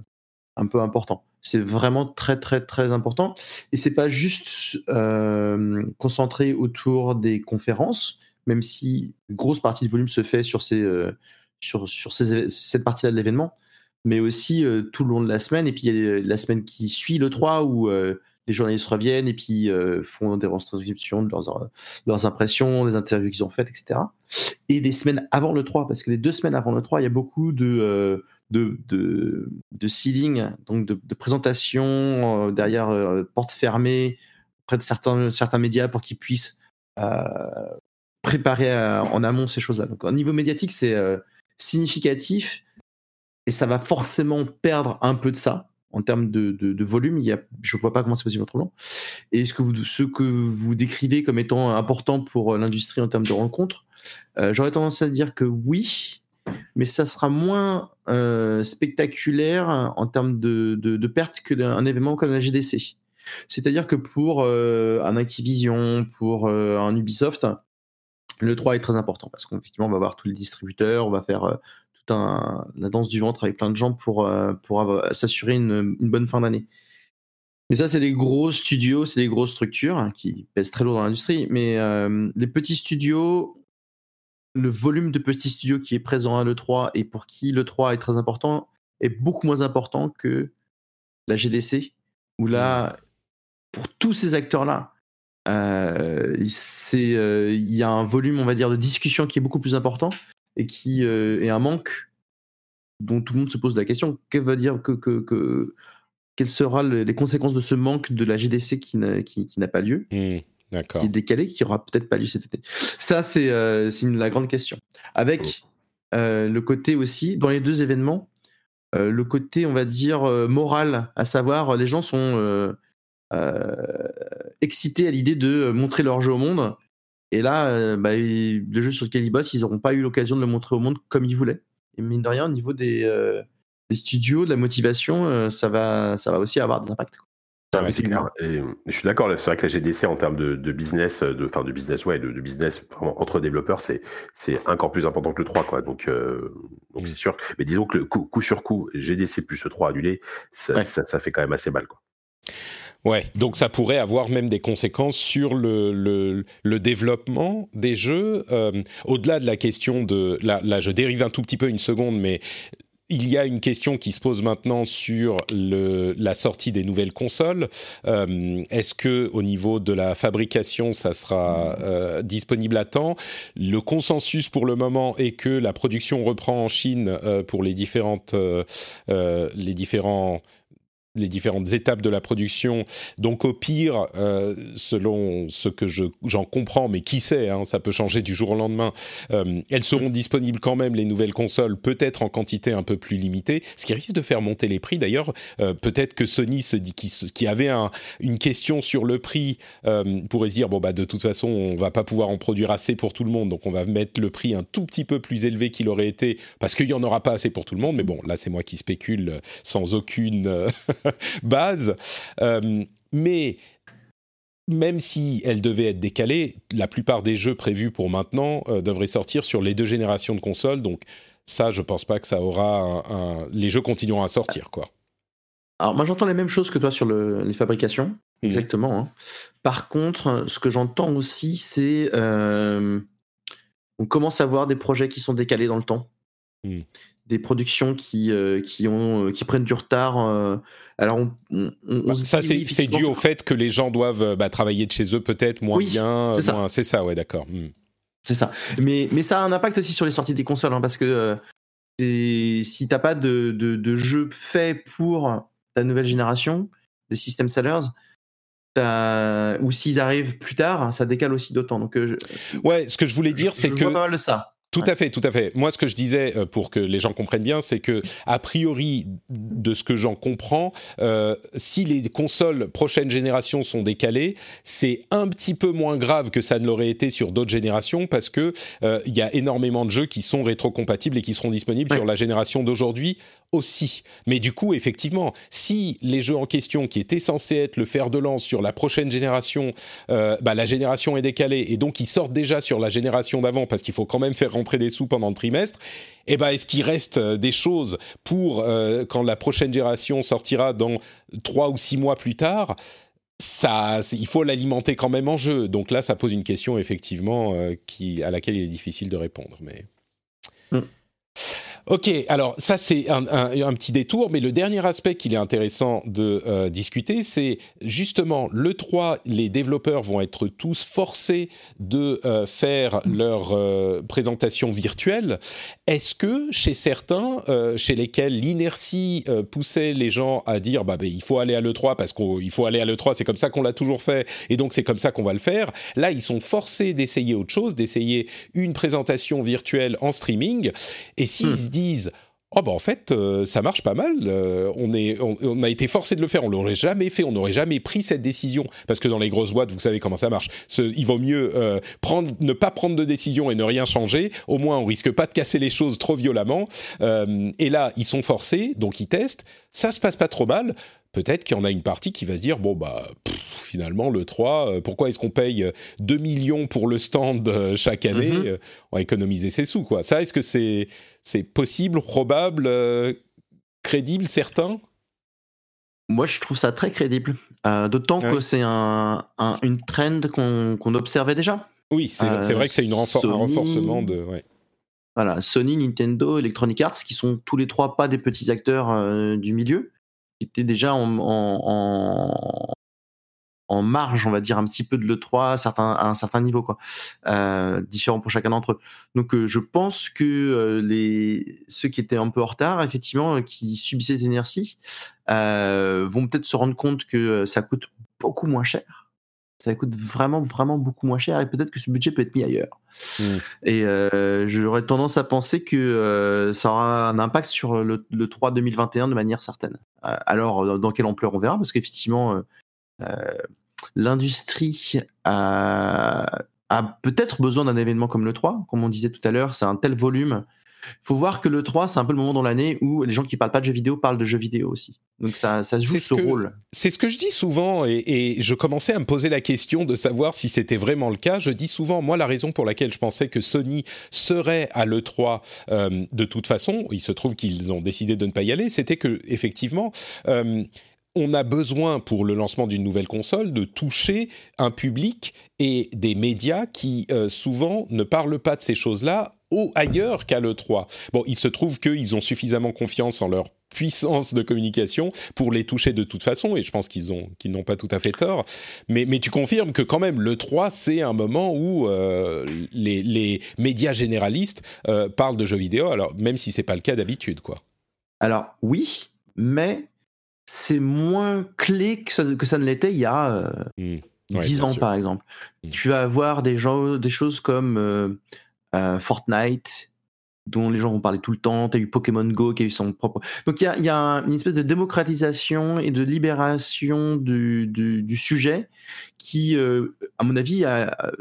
un peu importants. C'est vraiment très très très important. Et c'est pas juste euh, concentré autour des conférences, même si grosse partie du volume se fait sur ces euh, sur, sur cette partie-là de l'événement, mais aussi euh, tout le long de la semaine. Et puis il y a la semaine qui suit le 3 où les journalistes reviennent et puis font des retranscriptions de leurs, leurs impressions, des interviews qu'ils ont faites, etc. Et des semaines avant le 3, parce que les deux semaines avant le 3, il y a beaucoup de de, de, de seeding, donc de, présentation euh, derrière euh, porte fermée près de certains, certains médias pour qu'ils puissent euh, préparer en amont ces choses-là. Donc, au niveau médiatique, c'est significatif et ça va forcément perdre un peu de ça en termes de, de, volume. Il y a, je ne vois pas comment c'est possible autrement. Et ce que, vous, ce que vous décrivez comme étant important pour l'industrie en termes de rencontres, j'aurais tendance à dire que oui, mais ça sera moins euh, spectaculaire en termes de, pertes qu'un événement comme la GDC. C'est-à-dire que pour euh, un Activision, pour euh, un Ubisoft, le 3 est très important parce qu'effectivement, on va voir tous les distributeurs, on va faire toute la danse du ventre avec plein de gens pour, s'assurer une, bonne fin d'année. Mais ça, c'est des gros studios, c'est des grosses structures hein, qui pèsent très lourd dans l'industrie. Mais les petits studios, le volume de petits studios qui est présent à l'E3 et pour qui l'E3 est très important est beaucoup moins important que la GDC, où là, pour tous ces acteurs-là, euh, c'est, euh, il y a un volume, on va dire, de discussion qui est beaucoup plus important et qui euh, est un manque dont tout le monde se pose la question. Que veut dire que, que, que quelles seront le- les conséquences de ce manque de la GDC qui n'a, qui, qui n'a pas lieu? Qui est décalé, qui aura peut-être pas lieu cet été. Ça, c'est, euh, la grande question. Avec euh, le côté aussi, dans les deux événements, euh, le côté, on va dire, moral, à savoir, les gens sont excités à l'idée de montrer leur jeu au monde. Et là, bah, le jeu sur lequel ils bossent, ils n'auront pas eu l'occasion de le montrer au monde comme ils voulaient. Et mine de rien, au niveau des, des studios, de la motivation, ça, va, ça va aussi avoir des impacts. quoi. Mais Ouais, c'est clair. Et, je suis d'accord. C'est vrai que la GDC en termes de, de business, de, enfin de business, ouais, de, de business vraiment entre développeurs, c'est c'est encore plus important que le 3, quoi. Donc euh, donc Mm. c'est sûr. Mais disons que le coup, coup sur coup, GDC plus le 3 annulé, ça, Ouais. ça, ça fait quand même assez mal, quoi. Ouais, donc ça pourrait avoir même des conséquences sur le, le, le développement des jeux. euh, Au-delà de la question de... Là, là, je dérive un tout petit peu une seconde, mais il y a une question qui se pose maintenant sur la sortie des nouvelles consoles. Euh, Est-ce que au niveau de la fabrication, ça sera euh, disponible à temps? Le consensus pour le moment est que la production reprend en Chine euh, pour les différentes, les différents les différentes étapes de la production. Donc au pire, euh, selon ce que je- j'en comprends, mais qui sait, hein, ça peut changer du jour au lendemain, euh, elles seront disponibles quand même, les nouvelles consoles, peut-être en quantité un peu plus limitée, ce qui risque de faire monter les prix. D'ailleurs, euh, peut-être que Sony se dit qui, qui avait un- une question sur le prix euh, pourrait se dire bon bah de toute façon on va pas pouvoir en produire assez pour tout le monde, donc on va mettre le prix un tout petit peu plus élevé qu'il aurait été parce qu'il y en aura pas assez pour tout le monde. Mais bon, là c'est moi qui spécule euh, sans aucune euh, base. Euh, mais même si elle devait être décalée, la plupart des jeux prévus pour maintenant euh, devraient sortir sur les deux générations de consoles. Donc ça, je pense pas que ça aura un, un- Les jeux continueront à sortir, quoi. Alors moi j'entends les mêmes choses que toi sur le- les fabrications, exactement. hein. Par contre, ce que j'entends aussi, c'est euh, on commence à voir des projets qui sont décalés dans le temps, Mm. Des productions qui euh, qui ont euh, qui prennent du retard. euh. alors on, on- on- on Bah, ça, c'est dû au fait que les gens doivent bah, travailler de chez eux, peut-être moins Oui, bien. c'est ça. C'est ça, ouais, d'accord. Hmm. C'est ça. Mais, mais ça a un impact aussi sur les sorties des consoles, hein, parce que euh, c'est- si t'as pas de, de, de jeu fait pour ta nouvelle génération, des system sellers, ou s'ils arrivent plus tard, ça décale aussi d'autant. Donc, je, Ouais, ce que je voulais dire, je c'est que pas mal de ça. Tout à fait, tout à fait. Moi, ce que je disais, euh, pour que les gens comprennent bien, c'est que, a priori, de ce que j'en comprends, euh, si les consoles prochaine génération sont décalées, c'est un petit peu moins grave que ça ne l'aurait été sur d'autres générations, parce que euh, il y a énormément de jeux qui sont rétrocompatibles et qui seront disponibles Ouais. sur la génération d'aujourd'hui aussi. Mais du coup, effectivement, si les jeux en question, qui étaient censés être le fer de lance sur la prochaine génération, euh, bah, la génération est décalée et donc ils sortent déjà sur la génération d'avant parce qu'il faut quand même faire rentrer des sous pendant le trimestre. Et ben, est-ce qu'il reste euh, des choses pour euh, quand la prochaine génération sortira dans trois ou six mois plus tard ça, il faut l'alimenter quand même en jeu. Donc là, ça pose une question effectivement qui, à laquelle il est difficile de répondre. Mais Mm. Ok, alors ça c'est un, un- un petit détour, mais le dernier aspect qu'il est intéressant de euh, discuter, c'est justement le 3, les développeurs vont être tous forcés de euh, faire leur euh, présentation virtuelle. Est-ce que chez certains, chez lesquels l'inertie poussait les gens à dire bah, ben, il faut aller à l'E3 parce qu'il faut aller à l'E3, c'est comme ça qu'on l'a toujours fait et donc c'est comme ça qu'on va le faire, là ils sont forcés d'essayer autre chose, d'essayer une présentation virtuelle en streaming et s'ils Hmm. Disent Oh bah en fait, euh, ça marche pas mal. Euh, on, est, on, a été forcé de le faire. On l'aurait jamais fait. On n'aurait jamais pris cette décision parce que dans les grosses boîtes, vous savez comment ça marche. Il vaut mieux euh, prendre, ne pas prendre de décision et ne rien changer. Au moins, on risque pas de casser les choses trop violemment. et là, ils sont forcés, donc ils testent. Ça se passe pas trop mal peut-être qu'il y en a une partie qui va se dire bon bah finalement le 3 euh, pourquoi est-ce qu'on paye 2 euh, millions pour le stand euh, chaque année mhm. on va économiser ses sous quoi ça est-ce que c'est possible probable crédible certain? Moi, je trouve ça très crédible. D'autant que c'est un, une trend qu'on observait déjà. Oui, c'est vrai que c'est un renforcement de. Voilà, Sony, Nintendo, Electronic Arts, qui sont tous les trois pas des petits acteurs du milieu, qui était déjà en, en, en, marge, on va dire, un petit peu de l'E3 à, un certain niveau, quoi. Euh, différent pour chacun d'entre eux. Donc, euh, je pense que euh, les, ceux qui étaient un peu en retard, effectivement, qui subissaient cette inertie, vont peut-être se rendre compte que ça coûte beaucoup moins cher ça coûte vraiment, vraiment beaucoup moins cher et peut-être que ce budget peut être mis ailleurs. Mmh. Et euh, j'aurais tendance à penser que euh, ça aura un impact sur le, 3 2021 de manière certaine. Euh, alors, dans quelle ampleur on verra, parce qu'effectivement, l'industrie a, a peut-être besoin d'un événement comme le 3, comme on disait tout à l'heure, c'est un tel volume faut voir que le 3, c'est un peu le moment dans l'année où les gens qui parlent pas de jeux vidéo parlent de jeux vidéo aussi. Donc ça, ça joue ce, rôle. C'est ce que je dis souvent et, je commençais à me poser la question de savoir si c'était vraiment le cas. Je dis souvent, moi, la raison pour laquelle je pensais que Sony serait à l'E3 euh, de toute façon, il se trouve qu'ils ont décidé de ne pas y aller, c'était que effectivement, euh, on a besoin pour le lancement d'une nouvelle console de toucher un public et des médias qui euh, souvent ne parlent pas de ces choses-là ou ailleurs qu'à l'E3. Bon, il se trouve qu'ils ont suffisamment confiance en leur puissance de communication pour les toucher de toute façon, et je pense qu'ils ont qu'ils n'ont pas tout à fait tort. Mais, tu confirmes que quand même le 3 c'est un moment où euh, les, médias généralistes euh, parlent de jeux vidéo, alors même si c'est pas le cas d'habitude, quoi. Alors oui, mais c'est moins clé que ça, que ça ne l'était il y a 10 mmh. ans, par exemple. Mmh. Tu vas avoir des, gens, des choses comme euh, euh, Fortnite, dont les gens vont parler tout le temps. Tu as eu Pokémon Go qui a eu son propre. Donc il y a, y a une espèce de démocratisation et de libération du, du, sujet qui, euh, à mon avis,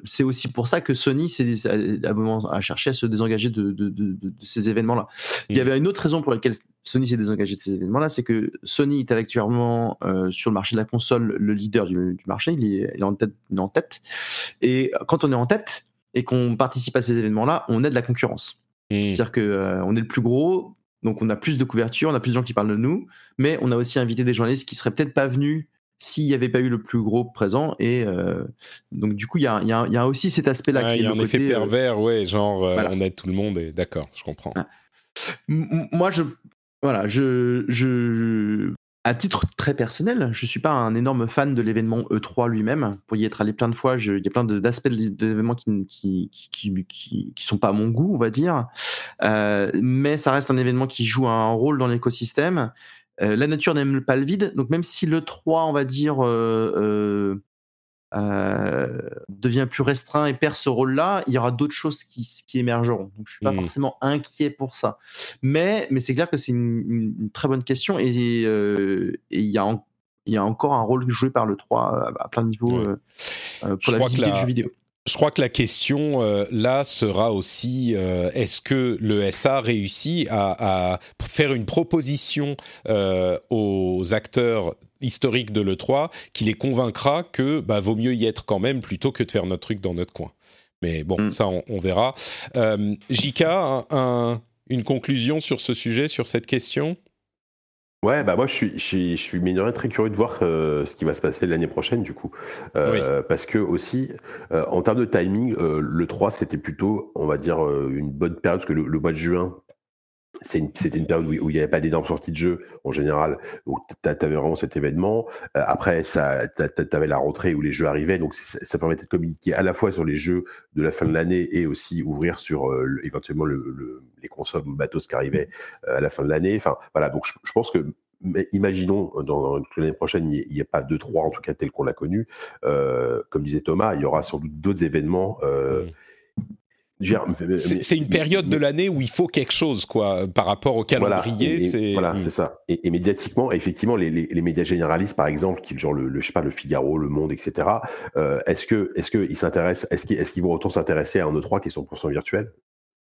c'est aussi pour ça que Sony a, a, cherché à se désengager de, de, de, de ces événements-là. Il y mmh. avait une autre raison pour laquelle Sony s'est désengagé de ces événements-là, c'est que Sony est actuellement euh, sur le marché de la console le leader du, du marché, il est, il est, en tête, il est en tête. Et quand on est en tête et qu'on participe à ces événements-là, on aide la concurrence. Mmh. C'est-à-dire que euh, on est le plus gros, donc on a plus de couverture, on a plus de gens qui parlent de nous, mais on a aussi invité des journalistes qui seraient peut-être pas venus s'il n'y avait pas eu le plus gros présent. Et euh, donc, du coup, il y a, y, a, y a, aussi cet aspect-là. Il y a un effet pervers, ouais, genre on aide tout le monde, et d'accord, je comprends. Moi, je, voilà, je, je, à titre très personnel, je suis pas un énorme fan de l'événement E3 lui-même. Pour y être allé plein de fois, il y a plein d'aspects de l'événement qui, qui, qui, qui, sont pas à mon goût, on va dire. Euh, mais ça reste un événement qui joue un rôle dans l'écosystème. Euh, la nature n'aime pas le vide, donc même si le 3, on va dire, euh, euh, devient plus restreint et perd ce rôle-là, il y aura d'autres choses qui, qui, émergeront. Donc, je suis pas mmh. forcément inquiet pour ça. Mais, mais c'est clair que c'est une, très bonne question et euh, il y a il y a encore un rôle joué par le 3 à, plein de niveaux euh, pour la visibilité du jeu vidéo. Je crois que la question là sera aussi est-ce que le SA réussit à, à faire une proposition aux acteurs historique de l'E3 qui les convaincra que bah, vaut mieux y être quand même plutôt que de faire notre truc dans notre coin. Mais bon, mm. ça, on, verra. Euh, Jika, une conclusion sur ce sujet, sur cette question? Ouais, bah moi je suis, je suis, je très curieux de voir euh, ce qui va se passer l'année prochaine du coup. Euh, parce que aussi, euh, en termes de timing, le 3 c'était plutôt, on va dire, une bonne période, parce que le mois de juin, c'était une période où il n'y avait pas d'énormes sorties de jeux en général, où tu avais vraiment cet événement. Euh, après, tu avais la rentrée où les jeux arrivaient, donc ça, permettait de communiquer à la fois sur les jeux de la fin de l'année et aussi ouvrir sur euh, éventuellement les consoles ou le bateau qui arrivaient euh, à la fin de l'année. Enfin, voilà, donc je, pense que imaginons dans, l'année prochaine, il n'y a, pas deux, trois en tout cas tel qu'on l'a connu. comme disait Thomas, il y aura sans doute d'autres événements. C'est une période de l'année où il faut quelque chose, quoi, par rapport au calendrier. c'est voilà, hmm. c'est ça. Et, médiatiquement, effectivement, les, les, médias généralistes, par exemple, qui genre le, je sais pas, le Figaro, le Monde, etc. Euh, est-ce que, est-ce qu'ils s'intéressent, est-ce qu'ils, est-ce qu'ils vont autant s'intéresser à un E3 qui est 100% virtuel?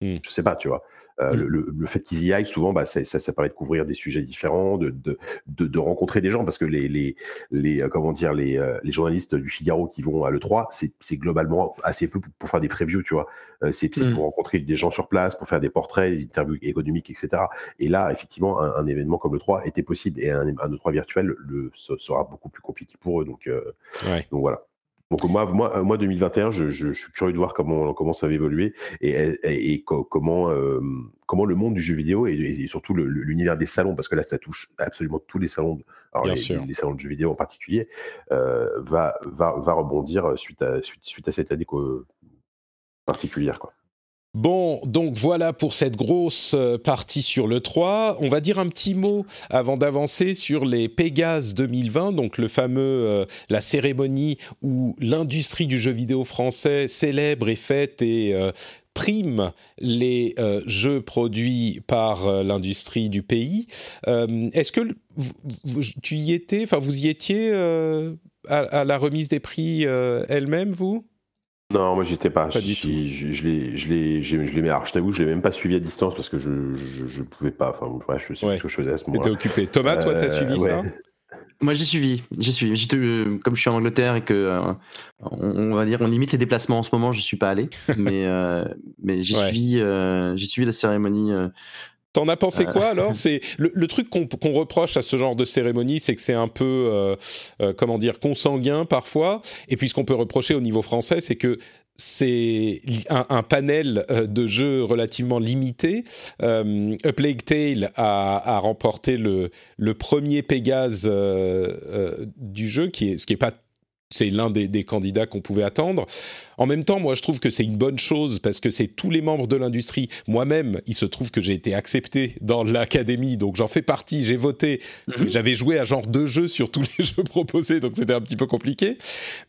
Hmm. Je sais pas, tu vois. Euh, hmm. le, fait qu'ils y aillent, souvent, bah, ça, ça, permet de couvrir des sujets différents, de, de, de, rencontrer des gens, parce que les, les, les euh, comment dire, les, euh, les, journalistes du Figaro qui vont à l'E3, c'est globalement assez peu pour, faire des previews, tu vois. c'est hmm. pour rencontrer des gens sur place, pour faire des portraits, des interviews économiques, etc. Et là, effectivement, un, événement comme l'E3 était possible, et un, un E3 virtuel le, sera beaucoup plus compliqué pour eux. Donc, donc voilà. Donc moi, moi, moi 2021, je, je, suis curieux de voir comment, comment ça va évoluer et, et, comment, euh, comment le monde du jeu vidéo et, surtout l'univers des salons, parce que là, ça touche absolument tous les salons, alors les, les, salons de jeux vidéo en particulier, euh, va, va, va rebondir suite à, suite, suite à cette année particulière. Quoi. Bon, donc voilà pour cette grosse euh, partie sur le 3. On va dire un petit mot avant d'avancer sur les Pégase 2020, donc le fameux euh, la cérémonie où l'industrie du jeu vidéo français célèbre et fête et euh, prime les jeux produits par l'industrie du pays. Est-ce que tu y étais, enfin vous y étiez à, la remise des prix elle-même, vous? Non, moi j'étais pas. pas du tout. Je, je l'ai, je l'ai, je, l'ai. Alors, je t'avoue, je l'ai même pas suivi à distance parce que je, je, je pouvais pas. Enfin, bref, je sais ouais. ce que je faisais à ce moment-là. T'étais occupé. Thomas, toi, t'as euh, suivi ça moi j'ai suivi, j'ai suivi. J'étais, euh, comme je suis en Angleterre et que euh, on, va dire on limite les déplacements en ce moment, je suis pas allé, mais mais j'ai suivi, j'ai suivi la cérémonie T'en as pensé quoi alors? C'est le, truc qu'on reproche à ce genre de cérémonie, c'est que c'est un peu, euh, euh, comment dire, consanguin parfois. Et puis ce qu'on peut reprocher au niveau français, c'est que c'est un, panel euh, de jeux relativement limité. Euh, A Plague Tale a, remporté le, le premier Pégase du jeu, qui est, ce qui n'est pas c'est l'un des, candidats qu'on pouvait attendre. En même temps, moi, je trouve que c'est une bonne chose parce que c'est tous les membres de l'industrie. Moi-même, il se trouve que j'ai été accepté dans l'académie, donc j'en fais partie. J'ai voté. Mhm. J'avais joué à genre deux jeux sur tous les jeux proposés, donc c'était un petit peu compliqué.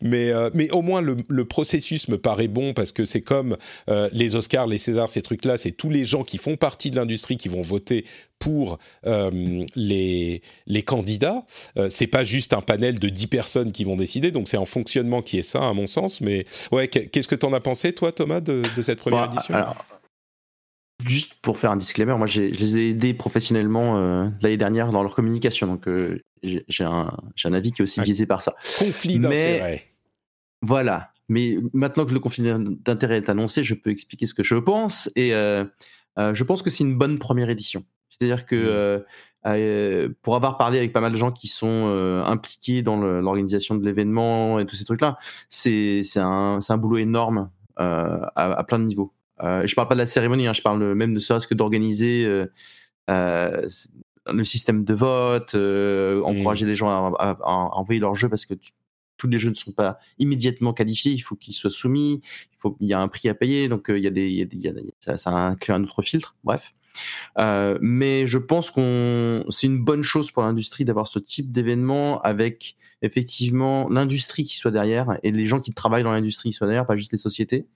Mais, euh, mais au moins, le, processus me paraît bon parce que c'est comme euh, les Oscars, les Césars, ces trucs-là. C'est tous les gens qui font partie de l'industrie qui vont voter pour euh, les, les candidats. Euh, c'est pas juste un panel de 10 personnes qui vont décider, donc c'est un fonctionnement qui est ça, à mon sens. Mais ouais, qu'est-ce que tu en as pensé, toi, Thomas, de, cette première bah, édition Juste pour faire un disclaimer, moi je les ai aidés professionnellement euh, l'année dernière dans leur communication, donc j'ai un, un, avis qui est aussi biaisé par ça. Conflit d'intérêt. Voilà. Mais maintenant que le conflit d'intérêt est annoncé, je peux expliquer ce que je pense. Et je pense que c'est une bonne première édition. C'est-à-dire que mmh. Euh, euh, pour avoir parlé avec pas mal de gens qui sont euh, impliqués dans l'organisation de l'événement et tous ces trucs-là, c'est un, un boulot énorme à, plein de niveaux. Euh, je parle pas de la cérémonie, hein, je parle même ne serait-ce que d'organiser le système de vote, encourager mmh. les gens à, envoyer leur jeu parce que tous les jeux ne sont pas immédiatement qualifiés, il faut qu'ils soient soumis, il, faut, il y a un prix à payer, donc il y a des, il y a des ça, ça inclut un autre filtre, bref. Euh, mais je pense qu'on c'est une bonne chose pour l'industrie d'avoir ce type d'événement avec effectivement l'industrie qui soit derrière et les gens qui travaillent dans l'industrie qui soient derrière, pas juste les sociétés.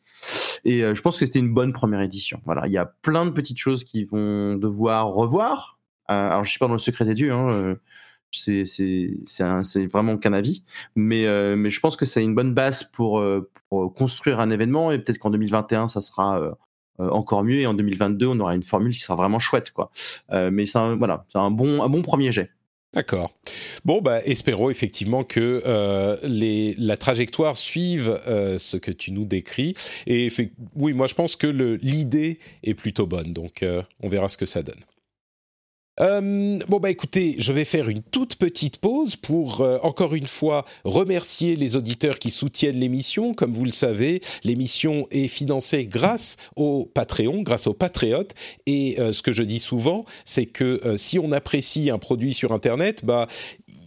Et euh, je pense que c'était une bonne première édition. Voilà, il y a plein de petites choses qui vont devoir revoir. Euh, alors je suis pas dans le secret des dieux. Hein, c'est c'est vraiment qu'un avis mais mais je pense que c'est une bonne base pour, construire un événement et peut-être qu'en 2021 ça sera encore mieux. Et en 2022, on aura une formule qui sera vraiment chouette, quoi. Euh, mais c'est voilà, c'est un bon, un bon premier jet. D'accord. Bon, bah, espérons effectivement que euh, les, la trajectoire suive ce que tu nous décris. Et oui, moi je pense que l'idée est plutôt bonne, donc on verra ce que ça donne. Euh, bon bah écoutez, je vais faire une toute petite pause pour euh, encore une fois remercier les auditeurs qui soutiennent l'émission. Comme vous le savez, l'émission est financée grâce au Patreon, grâce aux patriotes. Et euh, ce que je dis souvent, c'est que si on apprécie un produit sur Internet, bah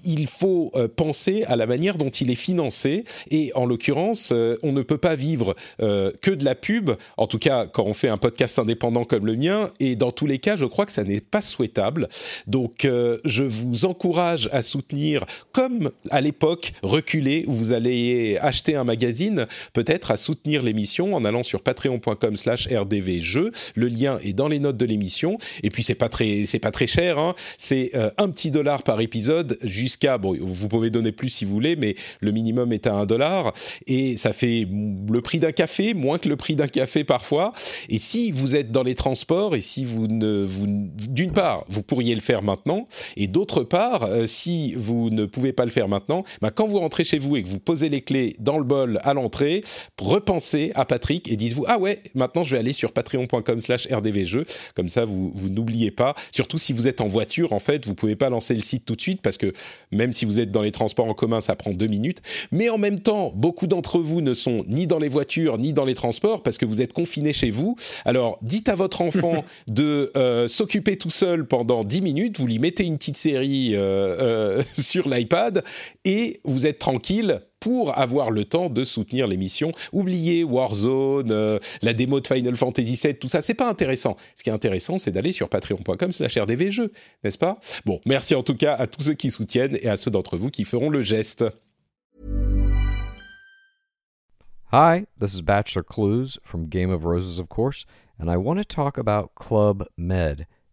il faut euh, penser à la manière dont il est financé. Et en l'occurrence, euh, on ne peut pas vivre euh, que de la pub, en tout cas quand on fait un podcast indépendant comme le mien. Et dans tous les cas, je crois que ça n'est pas souhaitable. Donc, je vous encourage à soutenir, comme à l'époque, reculer, où vous allez acheter un magazine, peut-être à soutenir l'émission en allant sur patreon.com slash rdvjeux. Le lien est dans les notes de l'émission. Et puis, c'est pas très, pas très cher. Hein. C'est un petit dollar par épisode jusqu'à, bon, vous pouvez donner plus si vous voulez, mais le minimum est à un dollar et ça fait le prix d'un café, moins que le prix d'un café parfois. Et si vous êtes dans les transports et si vous ne, vous, d'une part, vous pourriez le faire maintenant et d'autre part, euh, si vous ne pouvez pas le faire maintenant, bah, quand vous rentrez chez vous et que vous posez les clés dans le bol à l'entrée, repensez à Patrick et dites-vous, ah ouais, maintenant je vais aller sur patreon.com slash rdvjeux. Comme ça, vous, vous n'oubliez pas. Surtout si vous êtes en voiture, en fait, vous pouvez pas lancer le site tout de suite parce que même si vous êtes dans les transports en commun, ça prend deux minutes. Mais en même temps, beaucoup d'entre vous ne sont ni dans les voitures ni dans les transports parce que vous êtes confinés chez vous. Alors, dites à votre enfant de euh, s'occuper tout seul pendant dix minutes. Vous lui mettez une petite série euh, euh, sur l'iPad et vous êtes tranquille pour avoir le temps de soutenir l'émission. Oubliez Warzone, la démo de Final Fantasy VII, tout ça, c'est pas intéressant. Ce qui est intéressant, c'est d'aller sur patreon.com/slash rdvjeux, n'est-ce pas? Bon, merci en tout cas à tous ceux qui soutiennent et à ceux d'entre vous qui feront le geste. Hi, this is Bachelor Clues from Game of Roses, of course, and I want to talk about Club Med.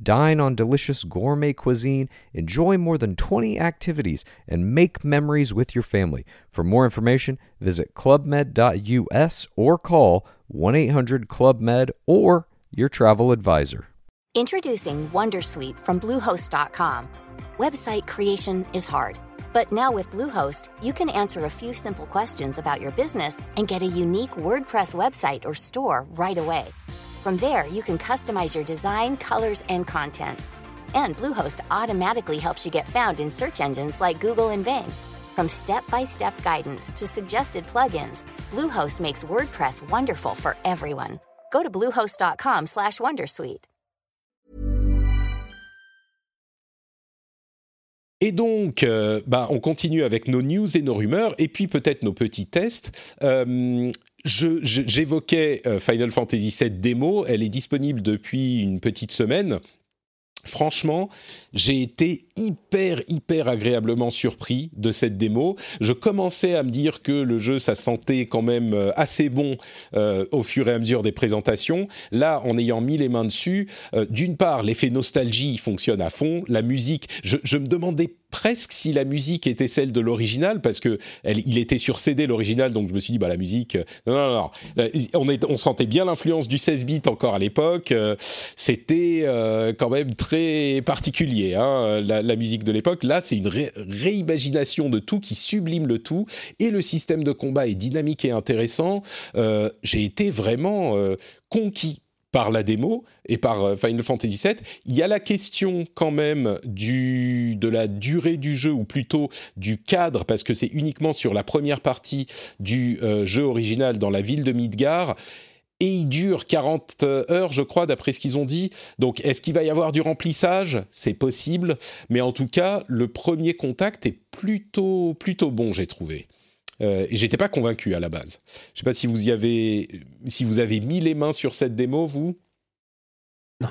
Dine on delicious gourmet cuisine, enjoy more than 20 activities, and make memories with your family. For more information, visit clubmed.us or call 1 800 Club Med or your travel advisor. Introducing Wondersuite from Bluehost.com. Website creation is hard, but now with Bluehost, you can answer a few simple questions about your business and get a unique WordPress website or store right away. From there, you can customize your design, colors, and content. And Bluehost automatically helps you get found in search engines like Google and Bing. From step-by-step guidance to suggested plugins, Bluehost makes WordPress wonderful for everyone. Go to bluehost.com/wondersuite. Et donc, euh, bah, on continue avec nos news et nos rumeurs, et puis peut-être nos petits tests. Euh, J'évoquais euh, Final Fantasy VII démo, elle est disponible depuis une petite semaine. Franchement, j'ai été hyper, hyper agréablement surpris de cette démo. Je commençais à me dire que le jeu, ça sentait quand même euh, assez bon euh, au fur et à mesure des présentations. Là, en ayant mis les mains dessus, d'une part, l'effet nostalgie fonctionne à fond. La musique, je, je me demandais presque si la musique était celle de l'original, parce que il était sur CD l'original, donc je me suis dit, bah la musique, euh, non, non, non, euh, on, sentait bien l'influence du 16 bits encore à l'époque, euh, c'était quand même très particulier, hein, la, musique de l'époque. Là, c'est une réimagination de tout qui sublime le tout, et le système de combat est dynamique et intéressant. J'ai été vraiment conquis par la démo et par euh, Final Fantasy VII. Il y a la question quand même du, de la durée du jeu, ou plutôt du cadre, parce que c'est uniquement sur la première partie du euh, jeu original dans la ville de Midgar. Et il dure 40 heures, je crois, d'après ce qu'ils ont dit. Donc, est-ce qu'il va y avoir du remplissage? C'est possible. Mais en tout cas, le premier contact est plutôt, plutôt bon, j'ai trouvé. Euh, et j'étais pas convaincu à la base. Je sais pas si vous y avez, si vous avez mis les mains sur cette démo, vous? Non.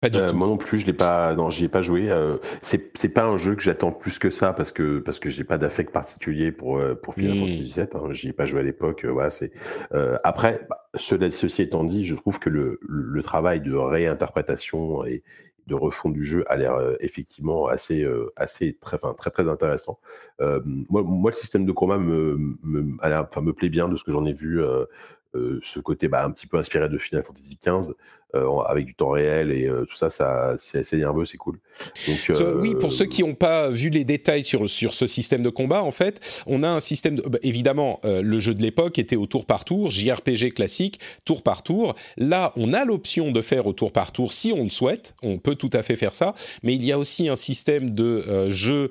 Pas du euh, tout. Moi non plus, je l'ai pas, non, j'y ai pas joué. Euh, c'est, c'est pas un jeu que j'attends plus que ça parce que parce que j'ai pas d'affect particulier pour euh, pour Final mmh. Fantasy VII. Hein, j'y ai pas joué à l'époque. voilà, c'est. après, bah, ceci étant dit, je trouve que le, le travail de réinterprétation et, de refond du jeu a l'air effectivement assez, assez très, très, très intéressant. moi, moi, le système de combat me plaît bien de ce que j'en ai vu. ce côté bah, un petit peu inspiré de Final Fantasy XV avec du temps réel et tout ça, ça c'est assez nerveux, c'est cool. Donc, oui, pour ceux qui n'ont pas vu les détails sur, sur ce système de combat, en fait, on a un système, de, bah, évidemment, le jeu de l'époque était au tour par tour, JRPG classique, tour par tour. Là, on a l'option de faire au tour par tour si on le souhaite, on peut tout à fait faire ça, mais il y a aussi un système de jeu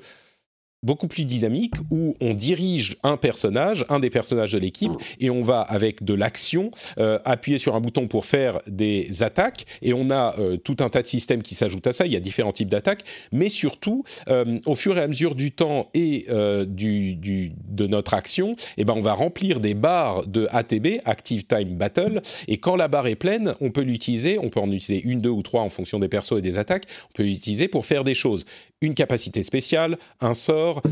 beaucoup plus dynamique où on dirige un personnage, un des personnages de l'équipe, et on va avec de l'action euh, appuyer sur un bouton pour faire des attaques. Et on a euh, tout un tas de systèmes qui s'ajoutent à ça. Il y a différents types d'attaques, mais surtout euh, au fur et à mesure du temps et du, du, de notre action, eh ben on va remplir des barres de ATB (Active Time Battle). Et quand la barre est pleine, on peut l'utiliser. On peut en utiliser une, deux ou trois en fonction des persos et des attaques. On peut l'utiliser pour faire des choses une capacité spéciale, un sort,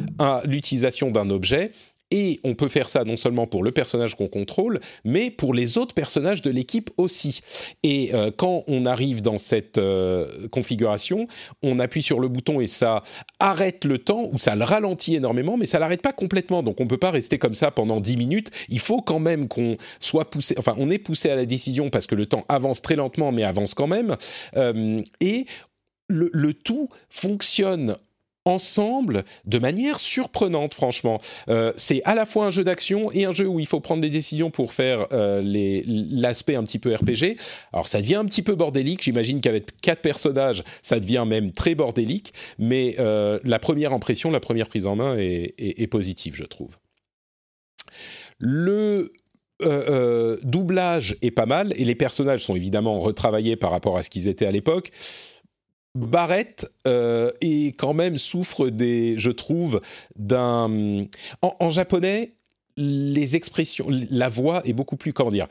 l'utilisation d'un objet. Et on peut faire ça non seulement pour le personnage qu'on contrôle, mais pour les autres personnages de l'équipe aussi. Et euh, quand on arrive dans cette euh, configuration, on appuie sur le bouton et ça arrête le temps, ou ça le ralentit énormément, mais ça l'arrête pas complètement. Donc on peut pas rester comme ça pendant 10 minutes. Il faut quand même qu'on soit poussé, enfin on est poussé à la décision parce que le temps avance très lentement, mais avance quand même. Euh, et le, tout fonctionne ensemble de manière surprenante, franchement. Euh, c'est à la fois un jeu d'action et un jeu où il faut prendre des décisions pour faire euh, l'aspect un petit peu RPG. Alors ça devient un petit peu bordélique, j'imagine qu'avec quatre personnages, ça devient même très bordélique, mais euh, la première impression, la première prise en main est, est positive, je trouve. Le doublage est pas mal et les personnages sont évidemment retravaillés par rapport à ce qu'ils étaient à l'époque. Barrett euh, est quand même souffre des, je trouve, d'un. En, japonais, les expressions, la voix est beaucoup plus, comment dire,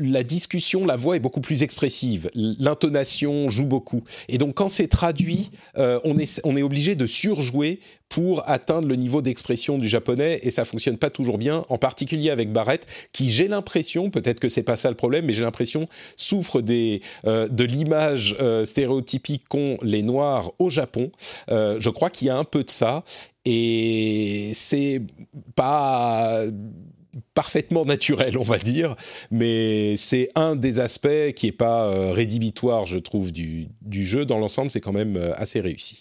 la discussion, la voix est beaucoup plus expressive, l'intonation joue beaucoup. Et donc quand c'est traduit, euh, on, est, obligé de surjouer pour atteindre le niveau d'expression du japonais et ça fonctionne pas toujours bien, en particulier avec Barrett, qui j'ai l'impression, peut-être que c'est pas ça le problème, mais j'ai l'impression souffre des, euh, de l'image euh, stéréotypique qu'ont les Noirs au Japon. je crois qu'il y a un peu de ça et c'est pas parfaitement naturel, on va dire, mais c'est un des aspects qui n'est pas euh, rédhibitoire, je trouve, du, du jeu. Dans l'ensemble, c'est quand même euh, assez réussi.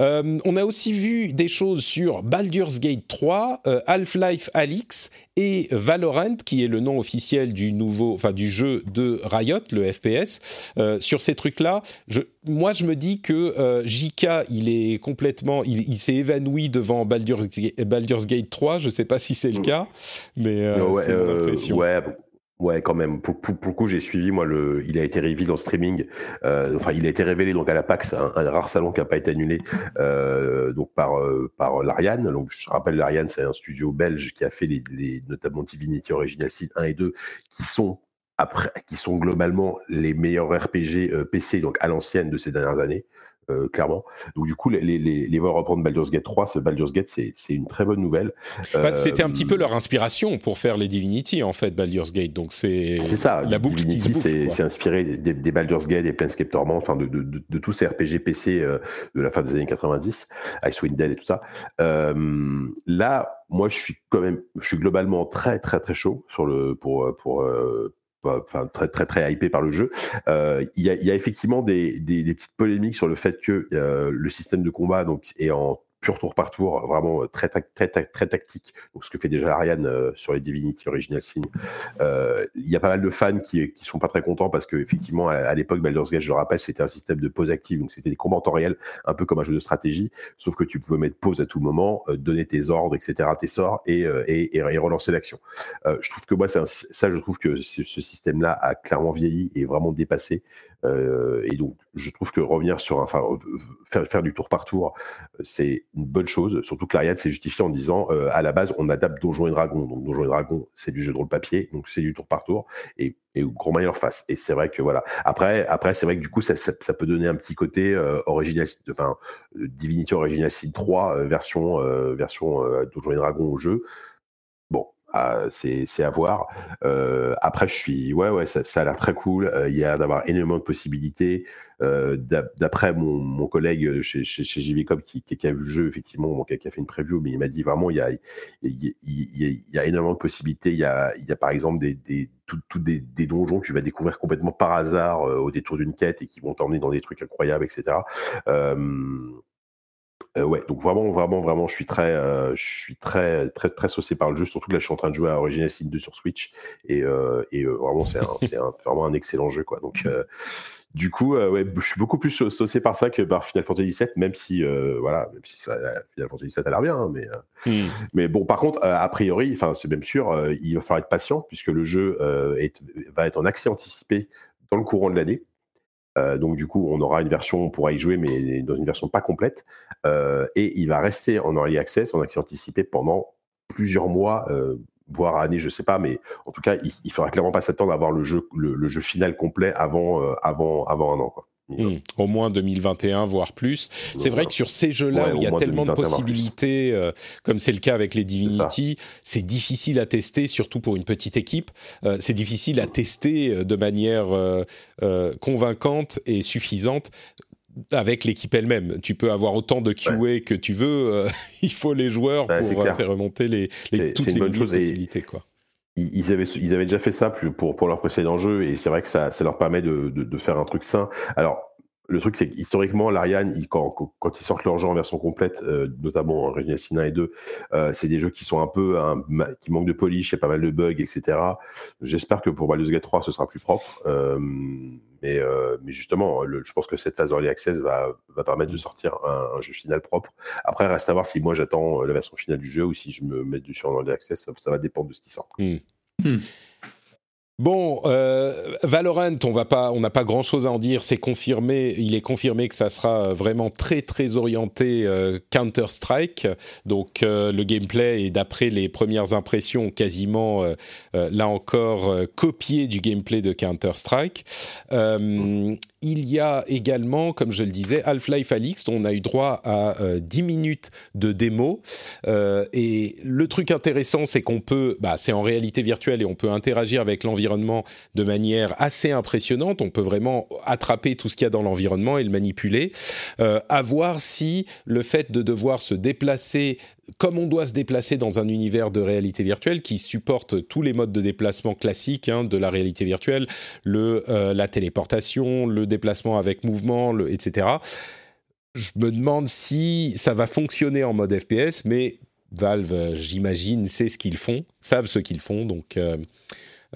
Euh, on a aussi vu des choses sur Baldur's Gate 3, euh, Half-Life Alyx et Valorant, qui est le nom officiel du nouveau, enfin du jeu de Riot, le FPS. Euh, sur ces trucs-là, moi je me dis que JK, il est complètement, il, s'est évanoui devant Baldur's, Gate 3. Je ne sais pas si c'est le cas, mais c'est mon impression. Ouais, Ouais, quand même. Pour, pour, le coup, j'ai suivi, moi, le, il a été révélé en streaming. Euh, enfin, il a été révélé donc à la PAX, un, rare salon qui n'a pas été annulé, euh, donc par euh, par l'Ariane. Donc, je rappelle, l'Ariane, c'est un studio belge qui a fait les, les notamment Divinity Original Sin 1 et 2, qui sont après, qui sont globalement les meilleurs RPG PC, donc à l'ancienne de ces dernières années. Euh, clairement. Donc du coup, les, les, les voir reprendre Baldur's Gate 3, ce Baldur's Gate, c'est une très bonne nouvelle. Bah, c'était un petit peu leur inspiration pour faire les Divinity, en fait, Baldur's Gate. Donc c'est ça. La boucle Divinity, c'est inspiré des, des, Baldur's Gate, des Planescape Torment, enfin de, de, de, de, tous ces RPG PC euh, de la fin des années 90, Icewind Dale et tout ça. Euh, là, moi, je suis quand même, je suis globalement très très très chaud sur le pour pour euh, très très très hypé par le jeu. Euh, il y, a, effectivement des, des, petites polémiques sur le fait que euh, le système de combat est en tour par tour, vraiment euh, très, très, très, très tactique. Donc, ce que fait déjà Ariane euh, sur les Divinity Original Sin. Euh, il y a pas mal de fans qui, sont pas très contents parce que effectivement, à, l'époque, Baldur's Gate, je le rappelle, c'était un système de pause active, donc c'était des combats en temps réel, un peu comme un jeu de stratégie, sauf que tu pouvais mettre pause à tout moment, donner tes ordres, etc., tes sorts et, relancer l'action. je trouve que moi, un, ça, je trouve que ce système-là a clairement vieilli et vraiment dépassé. Euh, et donc, je trouve que revenir sur, enfin, faire, faire du tour par tour, c'est une bonne chose. Surtout que l'Ariane s'est justifié en disant, euh, à la base, on adapte Donjons et Dragons. Donc, Donjons et Dragons, c'est du jeu de rôle papier, donc c'est du tour par tour. Et, et leur face. Et c'est vrai que voilà. Après, après, c'est vrai que du coup, ça, peut donner un petit côté euh, original, enfin, Divinity Original Sin 3 version version Donjons et Dragons au jeu. Ah, c'est à voir. Euh, après, je suis, ouais, ouais, ça, ça a l'air très cool. Euh, il y a d'avoir énormément de possibilités. Euh, D'après mon, mon, collègue chez, chez, chez JVCOM qui, qui, a vu le jeu, effectivement, bon, qui, a, fait une preview, mais il m'a dit vraiment, il y, a, il, y a, énormément de possibilités. Il y a, il y a par exemple des, des, des, des, donjons que tu vas découvrir complètement par hasard euh, au détour d'une quête et qui vont t'emmener dans des trucs incroyables, etc. Euh, euh, ouais, donc vraiment, vraiment, vraiment, je suis très, euh, je suis très, très, très saucé par le jeu. Surtout que là, je suis en train de jouer à Origins Sin 2 sur Switch et, euh, et vraiment, c'est vraiment un excellent jeu, quoi. Donc, du coup, ouais, je suis beaucoup plus saucé par ça que par Final Fantasy VII, même si, voilà, même si ça, Final Fantasy VII a l'air bien, hein, mais, mm. mais bon, par contre, a priori, enfin, c'est même sûr, il va falloir être patient puisque le jeu est, va être en accès anticipé dans le courant de l'année. Euh, donc du coup, on aura une version, on pourra y jouer, mais dans une version pas complète. Euh, et il va rester en early access, en accès anticipé pendant plusieurs mois, euh, voire années, je sais pas, mais en tout cas, il, il faudra clairement pas s'attendre à avoir le jeu, le, jeu final complet avant, avant, avant un an. Mmh. Au moins 2021, voire plus. C'est vrai que sur ces jeux-là, où il y a tellement de possibilités, euh, comme c'est le cas avec les Divinity, c'est difficile à tester, surtout pour une petite équipe. Euh, c'est difficile à tester euh, de manière euh, convaincante et suffisante avec l'équipe elle-même. Tu peux avoir autant de QA ouais. que tu veux. il faut les joueurs bah, pour faire remonter les, les toutes les possibilités. Quoi ils avaient, ils avaient déjà fait ça pour, pour leur précédent jeu et c'est vrai que ça, ça leur permet de, de, de, faire un truc sain. Alors, le truc, c'est qu'historiquement, l'Ariane, quand, quand, ils sortent leur jeu en version complète, euh, notamment en Resident Evil 1 et 2, euh, c'est des jeux qui sont un peu, qui manquent de polish, il y a pas mal de bugs, etc. J'espère que pour Baldur's Gate 3, ce sera plus propre. Euh, mais, euh, mais justement, le, je pense que cette phase Early Access va, va permettre de sortir un, un, jeu final propre. Après, reste à voir si moi j'attends la version finale du jeu ou si je me mets dessus en Early Access, ça, ça va dépendre de ce qui sort. Mmh. Mmh. Bon, euh, Valorant, on va pas, on n'a pas grand-chose à en dire. C'est confirmé, il est confirmé que ça sera vraiment très très orienté euh, Counter Strike. Donc euh, le gameplay est d'après les premières impressions quasiment euh, euh, là encore copié du gameplay de Counter Strike. Il y a également, comme je le disais, Half-Life Alix, dont on a eu droit à 10 minutes de démo. et le truc intéressant, c'est qu'on peut, bah, c'est en réalité virtuelle et on peut interagir avec l'environnement environnement de manière assez impressionnante. On peut vraiment attraper tout ce qu'il y a dans l'environnement et le manipuler. Euh, à voir si le fait de devoir se déplacer comme on doit se déplacer dans un univers de réalité virtuelle qui supporte tous les modes de déplacement classiques hein, de la réalité virtuelle, le, euh, la téléportation, le déplacement avec mouvement, le, etc. Je me demande si ça va fonctionner en mode FPS, mais Valve, j'imagine, sait ce qu'ils font, savent ce qu'ils font, donc euh,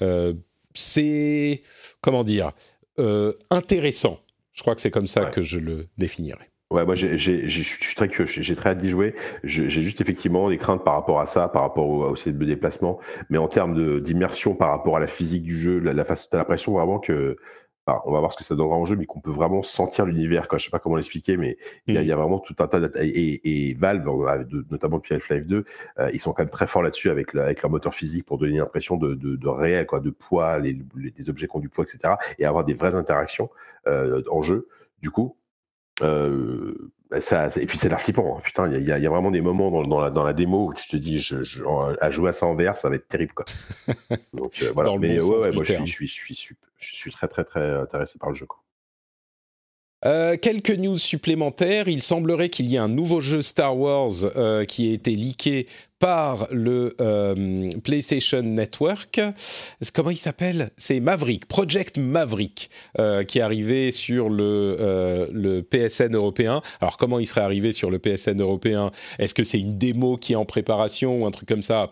euh, c'est, comment dire, intéressant. Je crois que c'est comme ça ouais. que je le définirais. Ouais, moi, je suis très curieux, j'ai très hâte d'y jouer. J'ai juste effectivement des craintes par rapport à ça, par rapport au, au de déplacement, mais en termes d'immersion par rapport à la physique du jeu, la, la façon, t'as l'impression vraiment que on va voir ce que ça donnera en jeu, mais qu'on peut vraiment sentir l'univers. Je sais pas comment l'expliquer, mais il mmh. y, y, a vraiment tout un tas de... Et, et Valve, notamment depuis Half-Life 2, euh, ils sont quand même très forts là-dessus avec, la, avec leur moteur physique pour donner l'impression de, de, de, réel, quoi, de poids, les, les, des objets qui ont du poids, etc. Et avoir des vraies interactions euh, en jeu. Du coup, ça, et puis c'est l'air flippant. Hein. Putain, il y, y, a vraiment des moments dans, dans, la, dans la démo où tu te dis, je, je, à jouer à ça en VR, ça va être terrible. Quoi. Donc euh, voilà. Mais ouais, ouais, moi je suis, je, suis, je, suis, je suis très, très, très intéressé par le jeu. Quoi. Euh, quelques news supplémentaires. Il semblerait qu'il y ait un nouveau jeu Star Wars euh, qui a été leaké par le euh, PlayStation Network. Comment il s'appelle? C'est Maverick, Project Maverick, euh, qui est arrivé sur le, euh, le PSN européen. Alors comment il serait arrivé sur le PSN européen? Est-ce que c'est une démo qui est en préparation ou un truc comme ça?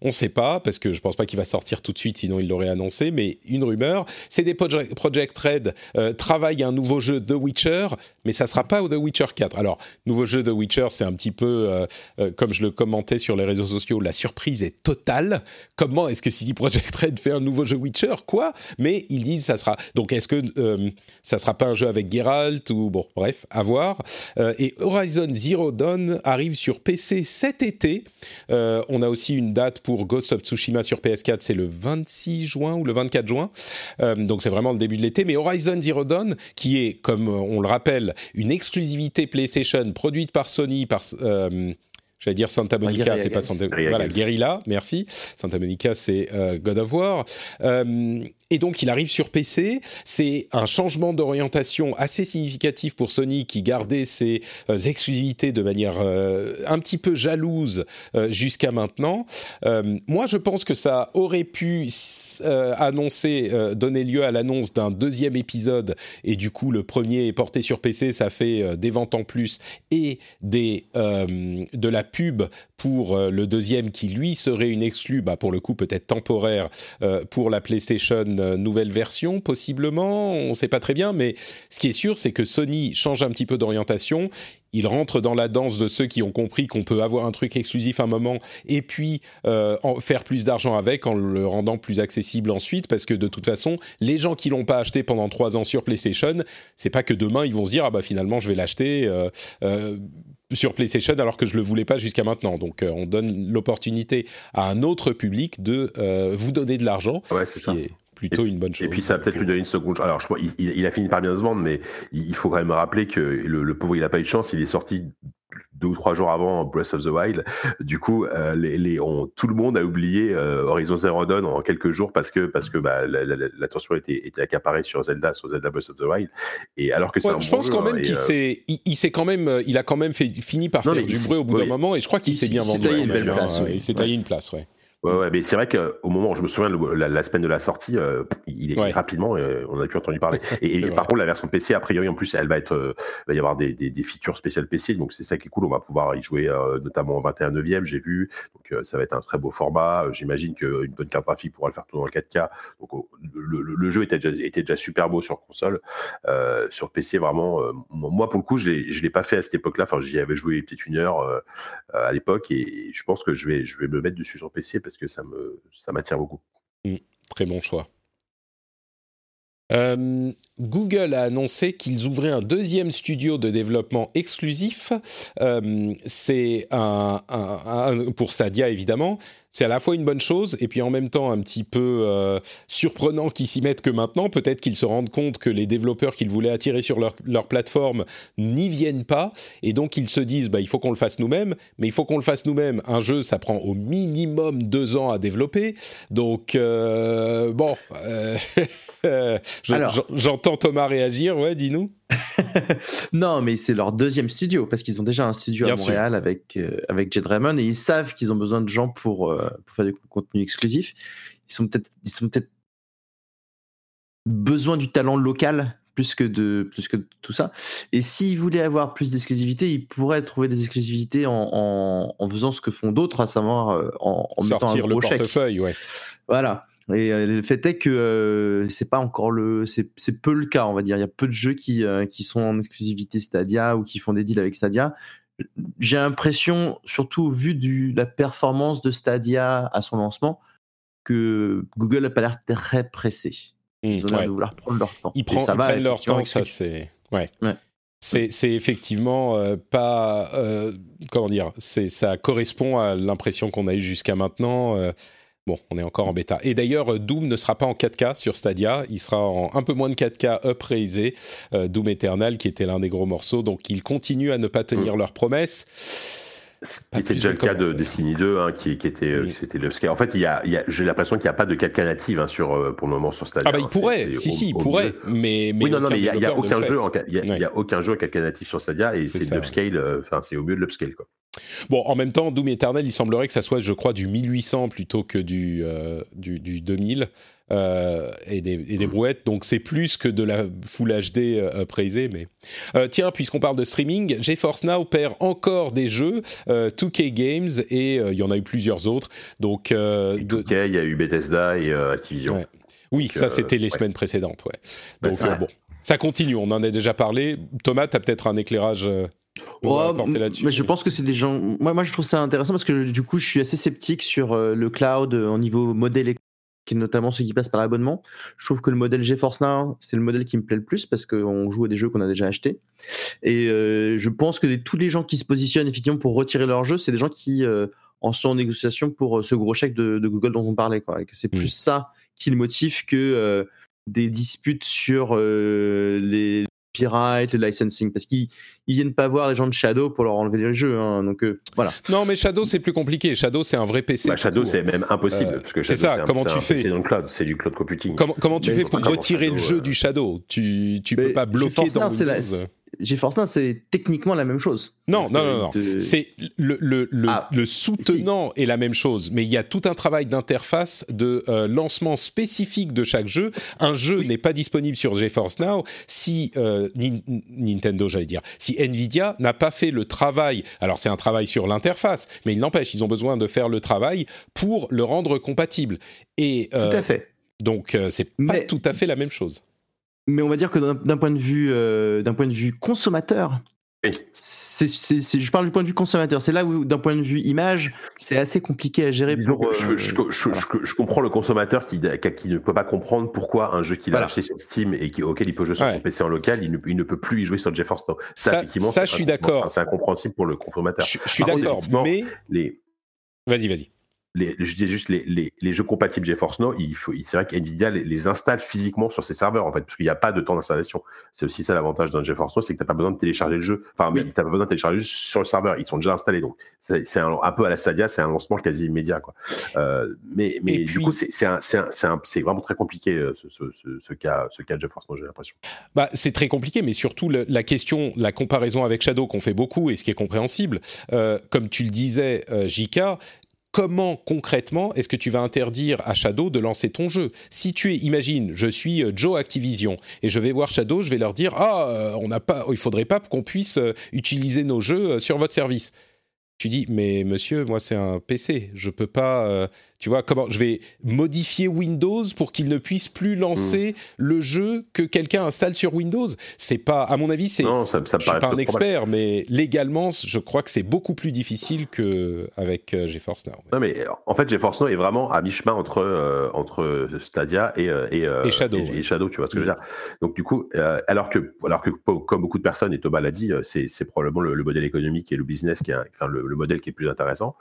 On ne sait pas, parce que je ne pense pas qu'il va sortir tout de suite, sinon il l'aurait annoncé, mais une rumeur, des Project, Project Red euh, travaillent un nouveau jeu The Witcher, mais ça ne sera pas The Witcher 4. Alors, nouveau jeu The Witcher, c'est un petit peu, euh, euh, comme je le commentais sur les réseaux sociaux, la surprise est totale. Comment est-ce que CD Projekt Red fait un nouveau jeu Witcher? Quoi? Mais ils disent ça sera. Donc, est-ce que euh, ça sera pas un jeu avec Geralt ou bon, bref, à voir. et Horizon Zero Dawn arrive sur PC cet été. on a aussi une date pour Ghost of Tsushima sur PS4, c'est le 26 juin ou le 24 juin. Euh, donc c'est vraiment le début de l'été. Mais Horizon Zero Dawn, qui est, comme on le rappelle, une exclusivité PlayStation produite par Sony, par... Euh, J'allais dire Santa Monica, Guerrilla c'est pas. Santa Guerrilla Voilà. Guerrilla, merci. Santa Monica, c'est euh, God of War. Euh, et donc, il arrive sur PC. C'est un changement d'orientation assez significatif pour Sony qui gardait ses euh, exclusivités de manière euh, un petit peu jalouse euh, jusqu'à maintenant. Moi, je pense que ça aurait pu annoncer, donner lieu à l'annonce d'un deuxième épisode. Et du coup, le premier est porté sur PC. Ça fait des ventes en plus et des, de la pub pour le deuxième qui, lui, serait une exclue, bah, pour le coup, peut-être temporaire pour la PlayStation nouvelle version, possiblement. On ne sait pas très bien, mais ce qui est sûr, c'est que Sony change un petit peu d'orientation. Il rentre dans la danse de ceux qui ont compris qu'on peut avoir un truc exclusif un moment et puis euh, en faire plus d'argent avec en le rendant plus accessible ensuite, parce que de toute façon, les gens qui l'ont pas acheté pendant trois ans sur PlayStation, c'est pas que demain ils vont se dire ah bah finalement je vais l'acheter. euh, euh, sur PlayStation alors que je le voulais pas jusqu'à maintenant. Donc euh, on donne l'opportunité à un autre public de euh, vous donner de l'argent, Ouais, ce c'est ça. est plutôt une bonne chose. Et puis ça va peut-être lui donner une seconde. chance. Alors je crois il, a fini par bien se vendre, mais il faut quand même rappeler que le, le pauvre il a pas eu de chance. Il est sorti deux ou trois jours avant Breath of the Wild. Du coup, euh, les, les- on- tout le monde a oublié euh, Horizon Zero Dawn en quelques jours parce que parce que bah, la- la- la- l'attention était, était accaparée sur Zelda, sur Zelda Breath of the Wild. Et alors que c'est Ouais, un je bon pense jeu, quand hein, même et, qu'il euh, s'est, il, il s'est quand même, il a quand même fait, fini par Non, faire du bruit au bout d'un oui. moment, et je crois qu'il Il s'est bien vendu. hein. Il s'est taillé une place, ouais. Ouais, ouais, mais c'est vrai qu'au moment où je me souviens, le- la, la semaine de la sortie, euh, il est Ouais. rapidement, euh, on a pu entendu parler. Et, par contre, la version PC, a priori, en plus, elle va être, euh, va y avoir des, des, des features spéciales PC, donc c'est ça qui est cool. On va pouvoir y jouer, notamment en 21 neuvième, j'ai vu. Donc ça va être un très beau format. J'imagine qu'une bonne carte graphique pourra le faire tourner en 4K. Donc le, le- le jeu était déjà, était déjà super beau sur console. Sur PC, vraiment, moi pour le coup, je je l'ai pas fait à cette époque-là. Enfin, j'y avais joué peut-être une heure à l'époque, et je pense que je vais, je vais me mettre dessus sur PC parce que ça me, ça m'attire beaucoup. Très bon choix. Google a annoncé qu'ils ouvraient un deuxième studio de développement exclusif. Euh, c'est un, un- un- pour Stadia évidemment. C'est à la fois une bonne chose et puis en même temps un petit peu euh, surprenant qu'ils s'y mettent que maintenant. Peut-être qu'ils se rendent compte que les développeurs qu'ils voulaient attirer sur leur, leur plateforme n'y viennent pas et donc ils se disent bah il faut qu'on le fasse nous-mêmes. Mais il faut qu'on le fasse nous-mêmes. Un jeu ça prend au minimum deux ans à développer. Donc euh, bon. euh, je- Alors. j'en- J'entends Thomas réagir, ouais, dis-nous. non, mais c'est leur deuxième studio parce qu'ils ont déjà un studio Bien à sûr. Montréal avec euh, avec Jed Raymond et ils savent qu'ils ont besoin de gens pour euh, pour faire du contenu exclusif. Ils sont peut-être ils sont peut-être besoin du talent local plus que de plus que de tout ça. Et s'ils voulaient avoir plus d'exclusivité, ils pourraient trouver des exclusivités en, en, en faisant ce que font d'autres, à savoir euh, en, en mettant un Sortir le chèque. portefeuille, ouais. Voilà. Et euh, le fait est que euh, c'est pas encore le, c'est peu le cas, on va dire. Il y a peu de jeux qui euh, qui sont en exclusivité Stadia ou qui font des deals avec Stadia. J'ai l'impression, surtout vu du la performance de Stadia à son lancement, que Google n'a pas l'air très pressé. Ils ont l'air Ouais. de vouloir prendre leur temps. Ils, prennent- ça ils va, prennent leur temps, ça c'est. Ouais. Ouais. C'est, effectivement euh, pas. comment dire Ça correspond à l'impression qu'on a eue jusqu'à maintenant. Bon, on est encore en bêta. Et d'ailleurs, euh, Doom ne sera pas en 4K sur Stadia. Il sera en un peu moins de 4K upraisé. euh, Doom Eternal, qui était l'un des gros morceaux. Donc, ils continuent à ne pas tenir leurs promesses. Ce qui était déjà le cas de. Destiny 2, hein, qui, qui était, euh, Mm. qui était le. En fait, il y a, y a- j'ai l'impression qu'il n'y a pas de 4K native hein, sur, euh, pour le moment sur Stadia. Ah, bah, il hein. Pourrait. c'est Si, si, il pourrait. Mais, mais oui, non, non, mais il n'y a, y a aucun jeu, en, y a, y aucun jeu à 4K natif sur Stadia et C'est c'est de l'upscale, enfin, c'est au mieux de l'upscale, quoi. Bon, en même temps, Doom Eternal, il semblerait que ça soit, je crois, du 1800 plutôt que du, euh, du, du 2000 euh, et, des, et des brouettes. Donc, c'est plus que de la Full HD euh. Mais Euh, tiens, puisqu'on parle de streaming, GeForce Now perd encore des jeux, euh, 2K Games et euh, il y en a eu plusieurs autres. Donc, euh, Et de- 2K, il y a eu Bethesda et euh, Activision. Ouais. oui, Donc, ça euh, c'était les ouais. semaines précédentes, ouais. Ouais, Donc euh, bon, ça continue. On en a déjà parlé. Thomas, tu as peut-être un éclairage. Ouais, mais je pense que c'est des gens. Moi, moi, je trouve ça intéressant parce que du coup, je suis assez sceptique sur euh, le cloud euh, au niveau modèle économique, et notamment ceux qui passent par l'abonnement. Je trouve que le modèle GeForce Now, c'est le modèle qui me plaît le plus parce qu'on joue à des jeux qu'on a déjà achetés. Et euh, je pense que les- tous les gens qui se positionnent effectivement pour retirer leur jeu, c'est des gens qui euh, en sont en négociation pour ce gros chèque de, de Google dont on parlait. Quoi, et que c'est plus ça qui le motive que euh, des disputes sur les copyright, le licensing, parce qu'ils ils viennent pas voir les gens de Shadow pour leur enlever les jeux. hein. donc euh, voilà. Non, mais Shadow, c'est plus compliqué. Shadow, c'est un vrai PC. Bah, Shadow, c'est même impossible. Euh, parce que c'est ça, un- comment c'est tu un fais PC dans le cloud, c'est du cloud computing. Comment, comment tu Mais fais c'est pour retirer le jeu euh. du Shadow? Tu tu Mais peux pas bloquer GeForce dans Now, c'est la- Windows. GeForce Now, c'est techniquement la même chose. Non, non, non, non. De- C'est le, le, le, Ah, le soutenant est la même chose, mais il y a tout un travail d'interface, de euh, lancement spécifique de chaque jeu. Un jeu n'est pas disponible sur GeForce Now si euh, Nin- Nintendo, j'allais dire, si Nvidia n'a pas fait le travail. Alors c'est un travail sur l'interface, mais il n'empêche, ils ont besoin de faire le travail pour le rendre compatible. Et Tout euh, à fait. donc euh, c'est pas Mais- tout à fait la même chose. Mais on va dire que d'un point de vue, euh, d'un point de vue consommateur, Oui. je parle du point de vue consommateur. C'est là où, d'un point de vue image, c'est assez compliqué à gérer. Pour, je, euh, je- je- voilà. je- je comprends le consommateur qui, ne peut pas comprendre pourquoi un jeu qu'il a Voilà. acheté sur Steam et qui, auquel il peut jouer sur Ouais. son PC en local, il ne, il ne peut plus y jouer sur GeForce Now. Ça- effectivement, ça, c'est je suis incompréhensible- d'accord. C'est incompréhensible pour le consommateur. Je, je suis d'accord, mais Les, vas-y, vas-y. Les, je disais juste les, les, les jeux compatibles GeForce Now, il faut, il- c'est vrai qu'NVIDIA les, les installe physiquement sur ses serveurs en fait, parce qu'il n'y a pas de temps d'installation. C'est aussi ça l'avantage d'un GeForce Now, c'est que tu n'as pas besoin de télécharger le jeu. Enfin, Oui. tu n'as pas besoin de télécharger juste sur le serveur, ils sont déjà installés. Donc, c'est c'est un, un peu à la Stadia, c'est un lancement quasi immédiat. Quoi. Euh, mais mais Et du puis- coup, c'est c'est un- c'est un- c'est un- c'est vraiment très compliqué euh, ce, ce, ce, ce cas, ce cas de GeForce Now, j'ai l'impression. Bah, c'est très compliqué, mais surtout le- la question, la comparaison avec Shadow qu'on fait beaucoup et ce qui est compréhensible, euh, comme tu le disais, euh, Jika, comment concrètement est-ce que tu vas interdire à Shadow de lancer ton jeu Si tu es, imagine, je suis euh, Joe Activision et je vais voir Shadow, je vais leur dire ah, euh, on n'a pas, il faudrait pas qu'on puisse euh, utiliser nos jeux sur votre service. Tu dis mais monsieur, moi c'est un PC, je peux pas. euh, tu vois comment je vais modifier Windows pour qu'il ne puisse plus lancer le jeu que quelqu'un installe sur Windows. C'est pas, à mon avis, c'est. Non, ça, ça me Je suis paraît pas un expert, mais légalement, je crois que c'est beaucoup plus difficile que avec euh, GeForce Now. Non, mais en fait, GeForce Now est vraiment à mi-chemin entre, euh, entre Stadia et, et, Et Shadow, et, ouais. et Shadow, tu vois ce que je veux dire. Donc, du coup, alors, que, alors que, comme beaucoup de personnes, et Thomas l'a dit, c'est c'est probablement le, le modèle économique et le business qui enfin, le, le modèle qui est plus intéressant.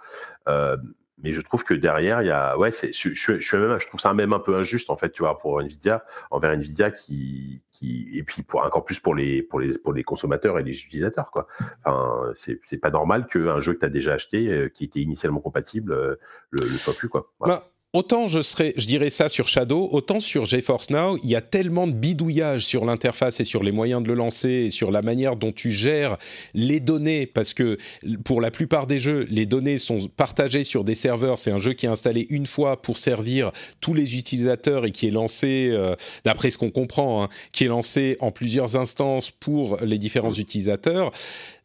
Euh, mais je trouve que derrière, il y a, ouais, je, je, même, trouve ça même un peu injuste en fait, tu vois, pour Nvidia, envers Nvidia qui, qui, et puis pour encore plus pour les, pour les, pour les consommateurs et les utilisateurs, quoi. Enfin, c'est, pas normal qu'un jeu que tu as déjà acheté, euh, qui était initialement compatible, euh, le, le soit plus, quoi. Voilà. Bah, autant je serais, je dirais ça sur Shadow, autant sur GeForce Now, il y a tellement de bidouillage sur l'interface et sur les moyens de le lancer et sur la manière dont tu gères les données, parce que pour la plupart des jeux, les données sont partagées sur des serveurs. C'est un jeu qui est installé une fois pour servir tous les utilisateurs et qui est lancé, euh, d'après ce qu'on comprend, hein, qui est lancé en plusieurs instances pour les différents utilisateurs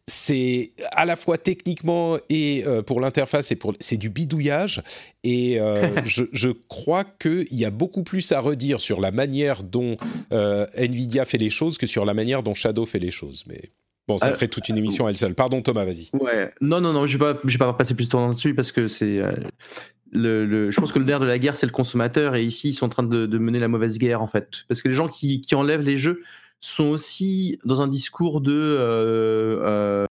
c'est à la fois techniquement et euh, pour l'interface et pour c'est du bidouillage et euh, je, je crois qu'il y a beaucoup plus à redire sur la manière dont euh, Nvidia fait les choses que sur la manière dont Shadow fait les choses mais bon ça serait toute une émission à elle seule pardon Thomas vas-y Ouais. Non, non, non, je vais pas, je vais pas passer plus de temps là-dessus parce que c'est. le, le- je pense que le nerf de la guerre, c'est le consommateur et ici, ils sont en train de, de mener la mauvaise guerre en fait. Parce que les gens qui, qui enlèvent les jeux sont aussi dans un discours de. euh, euh,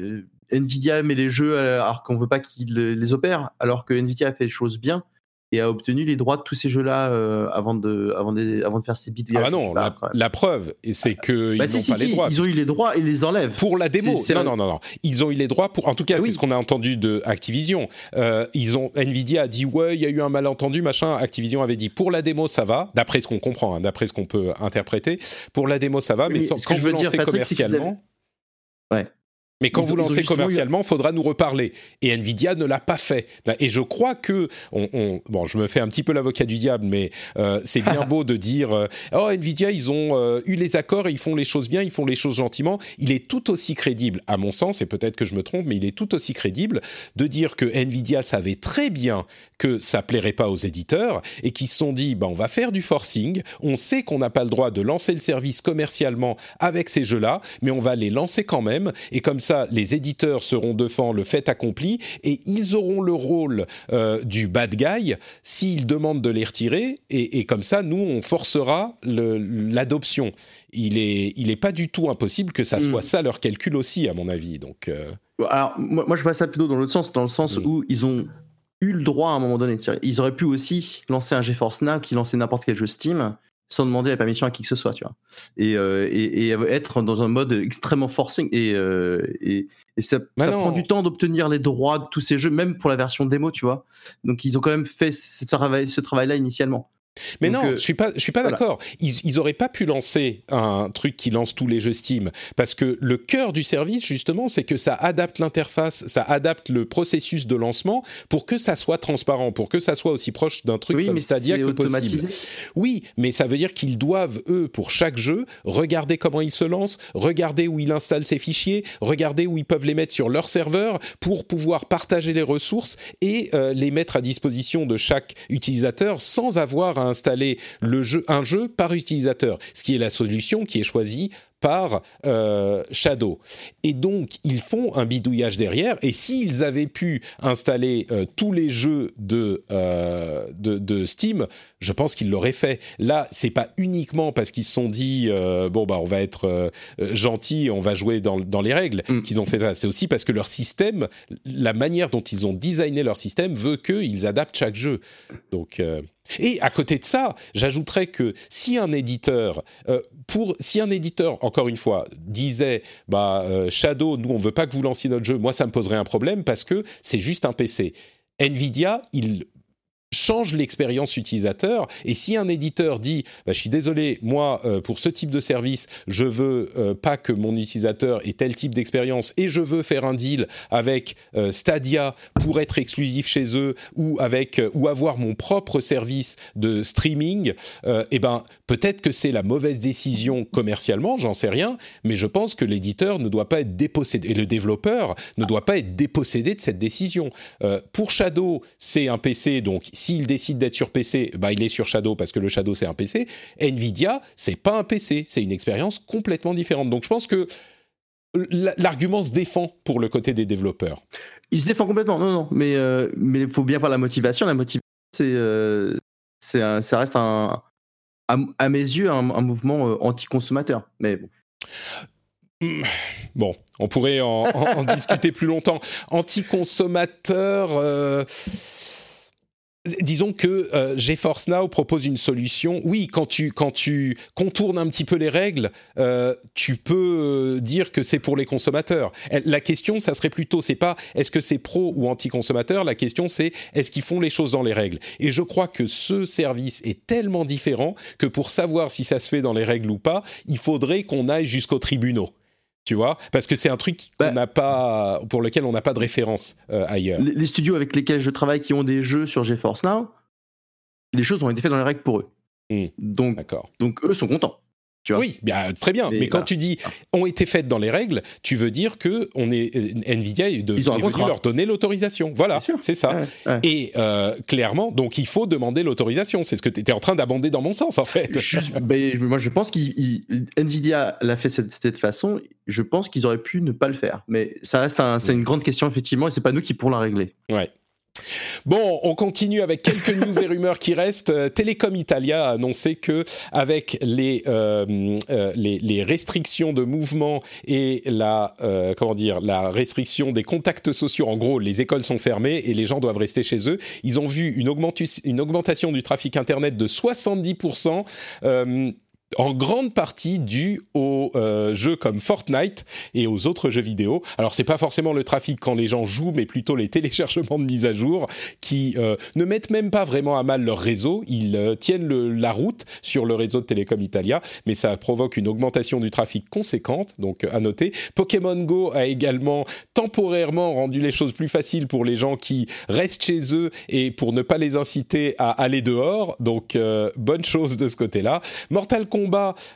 euh, Nvidia met les jeux alors qu'on veut pas qu'ils le- les opèrent, alors que Nvidia fait les choses bien et a obtenu les droits de tous ces jeux-là euh, avant, de, avant, de, avant de faire ses bidouillages. ah bah non la, la preuve c'est que Bah ils si, n'ont si, pas les si, droits ils ont eu les droits et ils les enlèvent. pour la démo. C'est- c'est non, non, non, non. Ils ont eu les droits pour. En tout cas, Ah c'est oui. ce qu'on a entendu de Activision. Euh, ils ont. Nvidia a dit ouais, il y a eu un malentendu, machin. Activision avait dit pour la démo ça va, d'après ce qu'on comprend, hein, d'après ce qu'on peut interpréter. Pour la démo ça va, mais mais sans- ce que je veux dire, Patrick, qu'ils commercialement. avaient- Ouais. Mais quand Ils vous lancez commercialement, faudra nous reparler. Et Nvidia ne l'a pas fait. Et je crois que, on, on- bon, je me fais un petit peu l'avocat du diable, mais euh, c'est bien beau de dire, euh, oh Nvidia, ils ont euh, eu les accords et ils font les choses bien, ils font les choses gentiment. Il est tout aussi crédible, à mon sens, et peut-être que je me trompe, mais il est tout aussi crédible de dire que Nvidia savait très bien que ça plairait pas aux éditeurs et qu'ils se sont dit, bah, on va faire du forcing. On sait qu'on n'a pas le droit de lancer le service commercialement avec ces jeux-là, mais on va les lancer quand même. Et comme ça, les éditeurs seront devant le fait accompli et ils auront le rôle euh, du bad guy s'ils demandent de les retirer. Et, et comme ça, nous, on forcera l'adoption. Il est, il est pas du tout impossible que ça soit Mm. ça leur calcul aussi, à mon avis. Donc, euh, Alors, moi, moi, je vois ça plutôt dans l'autre sens, dans le sens Oui. où ils ont eu le droit à un moment donné. Ils auraient pu aussi lancer un GeForce Now qui lançait n'importe quel jeu Steam sans demander la permission à qui que ce soit, tu vois. Et, euh, et, et être dans un mode extrêmement forcing. Et, euh, et, et ça, Bah ça prend du temps d'obtenir les droits de tous ces jeux, même pour la version démo, tu vois. Donc ils ont quand même fait ce travail, ce travail-là initialement. Mais Donc, non, euh, je suis pas, je suis pas voilà. d'accord. Ils, ils auraient pas pu lancer un truc qui lance tous les jeux Steam parce que le cœur du service justement, c'est que ça adapte l'interface, ça adapte le processus de lancement pour que ça soit transparent, pour que ça soit aussi proche d'un truc oui, comme Stadia que possible. Oui, mais ça veut dire qu'ils doivent, eux, pour chaque jeu, regarder comment il se lance, regarder où il installe ses fichiers, regarder où ils peuvent les mettre sur leur serveur pour pouvoir partager les ressources et euh, les mettre à disposition de chaque utilisateur sans avoir à installer le jeu, un jeu par utilisateur, ce qui est la solution qui est choisie par euh, Shadow. Et donc, ils font un bidouillage derrière. Et s'ils avaient pu installer euh, tous les jeux de, euh, de, de Steam, je pense qu'ils l'auraient fait. Là, c'est pas uniquement parce qu'ils se sont dit bon bah on va être gentil, on va jouer dans, dans les règles Mm. qu'ils ont fait ça. C'est aussi parce que leur système, la manière dont ils ont designé leur système, veut qu'ils adaptent chaque jeu. Donc et à côté de ça, j'ajouterais que si un éditeur, euh, pour si un éditeur, encore une fois, disait, bah euh, Shadow, nous on veut pas que vous lanciez notre jeu, moi ça me poserait un problème parce que c'est juste un PC. Nvidia, il change l'expérience utilisateur. Et si un éditeur dit bah, je suis désolé moi euh, pour ce type de service je veux euh, pas que mon utilisateur ait tel type d'expérience et je veux faire un deal avec euh, Stadia pour être exclusif chez eux ou avec ou avoir mon propre service de streaming eh ben peut-être que c'est la mauvaise décision commercialement j'en sais rien mais je pense que l'éditeur ne doit pas être dépossédé et le développeur ne doit pas être dépossédé de cette décision. Pour Shadow, c'est un PC, donc s'il décide d'être sur PC, bah, il est sur Shadow parce que le Shadow c'est un PC. Nvidia, c'est pas un PC, c'est une expérience complètement différente. Donc je pense que l'argument se défend pour le côté des développeurs. Il se défend complètement, non, non, mais euh, mais il faut bien voir la motivation. La motivation, c'est euh, ça reste un, à, à mes yeux un, un mouvement euh, anti-consommateur. Mais bon. Bon, on pourrait en, en- en discuter plus longtemps. Anti-consommateur. euh, Disons que euh, GeForce Now propose une solution. Oui, quand tu, quand tu contournes un petit peu les règles, euh, tu peux euh, dire que c'est pour les consommateurs. La question, ça serait plutôt, c'est pas est-ce que c'est pro ou anti-consommateur. La question, c'est est-ce qu'ils font les choses dans les règles. Et je crois que ce service est tellement différent que pour savoir si ça se fait dans les règles ou pas, il faudrait qu'on aille jusqu'aux tribunaux. Tu vois, parce que c'est un truc qu'on Bah- n'a pas, pour lequel on n'a pas de référence euh, ailleurs. Les, studios avec lesquels je travaille qui ont des jeux sur GeForce Now, les choses ont été faites dans les règles pour eux. Hmm. Donc, donc eux sont contents. Tu vois. Oui, bien, très bien. Mais Mais, quand voilà. tu dis ont été faites dans les règles, tu veux dire que on est euh, Nvidia est, de, Ils ont est venu leur donner l'autorisation. Voilà, c'est ça. Ouais, ouais. Et euh, clairement, donc il faut demander l'autorisation. C'est ce que tu étais en train d'abonder dans mon sens, en fait. Je- ben, moi, je pense qu'NVIDIA l'a fait de cette, cette façon. Je pense qu'ils auraient pu ne pas le faire. Mais ça reste un- c'est une grande question, effectivement, et c'est pas nous qui pourrons la régler. Ouais. Bon, on continue avec quelques news et rumeurs qui restent. Euh, Telecom Italia a annoncé que avec les euh, euh, les, les restrictions de mouvement et la euh, comment dire la restriction des contacts sociaux, en gros, les écoles sont fermées et les gens doivent rester chez eux. Ils ont vu une, augmentation du trafic internet de 70 euh, en grande partie dû aux euh, jeux comme Fortnite et aux autres jeux vidéo. Alors c'est pas forcément le trafic quand les gens jouent, mais plutôt les téléchargements de mise à jour qui euh, ne mettent même pas vraiment à mal leur réseau. Ils euh, tiennent la route sur le réseau de Telecom Italia, mais ça provoque une augmentation du trafic conséquente. Donc à noter. Pokémon Go a également temporairement rendu les choses plus faciles pour les gens qui restent chez eux et pour ne pas les inciter à aller dehors. Donc bonne chose de ce côté-là. Mortal Kombat,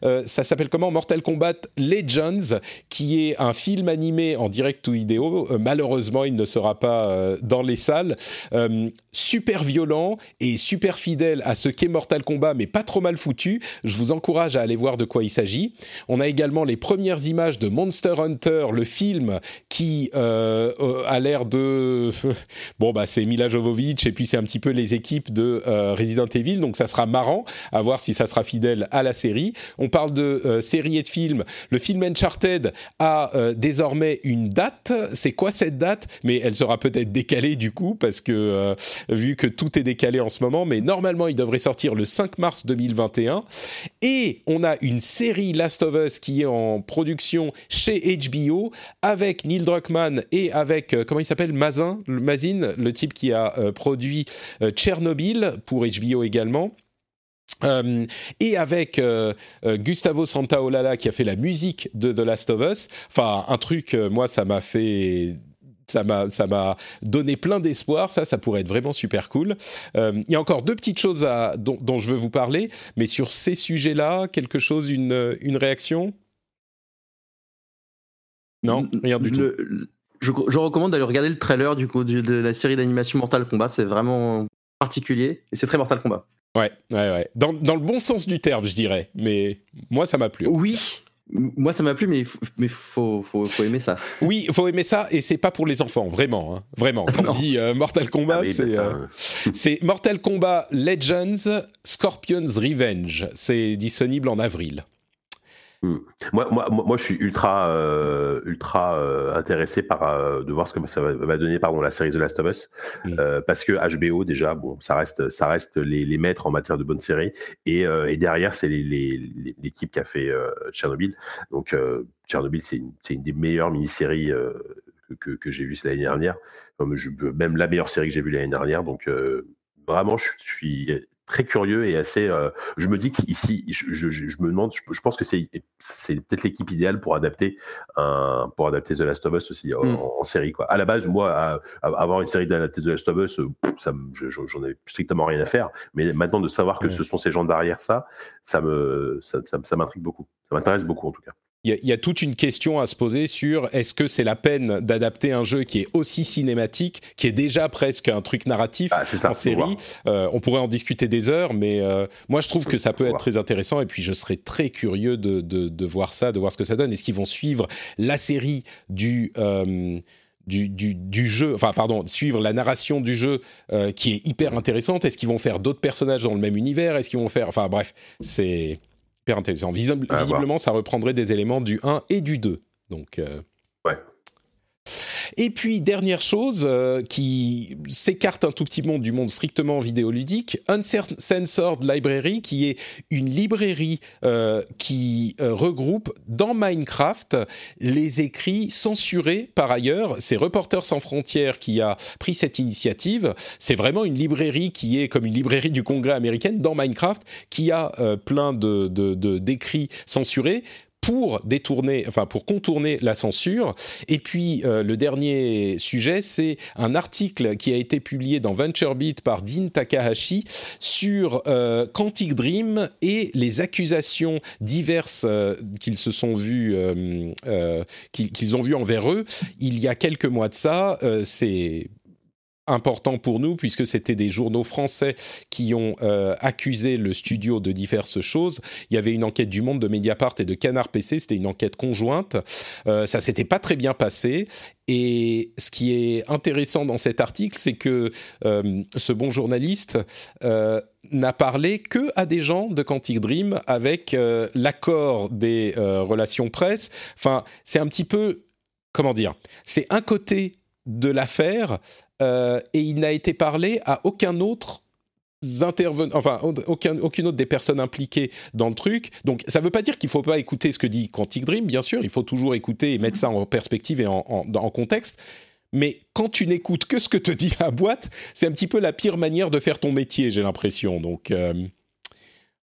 euh, ça s'appelle comment? Mortal Kombat Legends, qui est un film animé en direct ou vidéo. Euh, malheureusement, il ne sera pas euh, dans les salles. Euh, super violent et super fidèle à ce qu'est Mortal Kombat, mais pas trop mal foutu. Je vous encourage à aller voir de quoi il s'agit. On a également les premières images de Monster Hunter, le film qui a l'air de... bon, bah c'est Mila Jovovich et puis c'est un petit peu les équipes de Resident Evil, donc ça sera marrant à voir si ça sera fidèle à la série. On parle de séries et de films. Le film Uncharted a désormais une date. C'est quoi cette date? Mais elle sera peut-être décalée du coup parce que vu que tout est décalé en ce moment. Mais normalement, il devrait sortir le 5 mars 2021. Et on a une série Last of Us qui est en production chez HBO avec Neil Druckmann et avec comment il s'appelle? Mazin, Mazin, le type qui a produit Tchernobyl pour HBO également. Euh, et avec euh, euh, Gustavo Santaolalla qui a fait la musique de The Last of Us, enfin un truc, moi ça m'a fait ça m'a ça m'a donné plein d'espoir. Ça, ça pourrait être vraiment super cool. Il y a encore deux petites choses à, dont, je veux vous parler, mais sur ces sujets-là, quelque chose, une, une réaction? Non, rien du tout. Je, je, recommande d'aller regarder le trailer du coup de la série d'animation Mortal Kombat. C'est vraiment particulier et c'est très Mortal Kombat. Ouais, ouais, ouais. Dans, dans, le bon sens du terme, je dirais. Mais moi, ça m'a plu. Oui. Moi, ça m'a plu, mais mais faut, faut, faut, aimer ça. Oui, faut aimer ça, et c'est pas pour les enfants, vraiment, hein, vraiment. Quand on dit euh, Mortal Kombat, ah euh, c'est Mortal Kombat Legends Scorpion's Revenge. C'est disponible en avril. Hmm. Moi, moi, moi, je suis ultra, euh, ultra euh, intéressé par euh, de voir ce que ça va, donner, pardon, la série The Last of Us, parce que HBO déjà, bon, ça reste, ça reste les, les maîtres en matière de bonnes séries, et, et derrière c'est l'équipe les, qui a fait Tchernobyl. Donc Tchernobyl, c'est une, une, des meilleures mini-séries que, que, j'ai vues l'année dernière, je, même la meilleure série que j'ai vue l'année dernière. Donc vraiment, je, je suis très curieux et assez. Euh, je me dis qu'ici, je, je, je, me demande, je, pense que c'est peut-être l'équipe idéale pour adapter un, pour adapter The Last of Us aussi en, mmh. série. Quoi. À la base, moi, avoir une série d'adapter The Last of Us, ça, j'en ai strictement rien à faire. Mais maintenant de savoir que ce sont ces gens derrière ça, ça me, ça, ça m'intrigue beaucoup. Ça m'intéresse beaucoup en tout cas il y, a toute une question à se poser sur est-ce que c'est la peine d'adapter un jeu qui est aussi cinématique, qui est déjà presque un truc narratif ah, en série. Euh, on pourrait en discuter des heures, mais euh, moi je trouve que ça peut être très intéressant et puis je serais très curieux de, de, voir ça, de voir ce que ça donne. Est-ce qu'ils vont suivre la série du euh, du, du, du, jeu, enfin pardon, suivre la narration du jeu qui est hyper intéressante? Est-ce qu'ils vont faire d'autres personnages dans le même univers? Est-ce qu'ils vont faire, enfin bref, c'est Super intéressant. visiblement, ça reprendrait des éléments du 1 et du 2. Donc, euh. Et puis, dernière chose euh, qui s'écarte un tout petit monde du monde strictement vidéoludique, Uncensored Library, qui est une librairie euh, qui euh, regroupe dans Minecraft les écrits censurés par ailleurs. C'est Reporters sans frontières qui a pris cette initiative. C'est vraiment une librairie qui est comme une librairie du Congrès américaine dans Minecraft, qui a plein de d'écrits censurés pour détourner, enfin pour contourner la censure. Et puis euh, le dernier sujet, c'est un article qui a été publié dans VentureBeat par Dean Takahashi sur euh, Quantic Dream et les accusations diverses euh, qu'ils se sont vues, qu'ils ont vues envers eux. Il y a quelques mois de ça, c'est important pour nous puisque c'était des journaux français qui ont euh, accusé le studio de diverses choses. Il y avait une enquête du Monde, de Mediapart et de Canard PC, c'était une enquête conjointe. Euh, ça s'était pas très bien passé. Et ce qui est intéressant dans cet article, c'est que euh, ce bon journaliste euh, n'a parlé que à des gens de Quantic Dream avec l'accord des relations presse. Enfin, c'est un petit peu, comment dire, c'est un côté de l'affaire euh, et il n'a été parlé à aucun autre intervenant, enfin aucun, aucune autre des personnes impliquées dans le truc. Donc ça ne veut pas dire qu'il ne faut pas écouter ce que dit Quantic Dream, bien sûr, il faut toujours écouter et mettre ça en perspective et en, en, contexte. Mais quand tu n'écoutes que ce que te dit la boîte, c'est un petit peu la pire manière de faire ton métier, j'ai l'impression. Donc euh,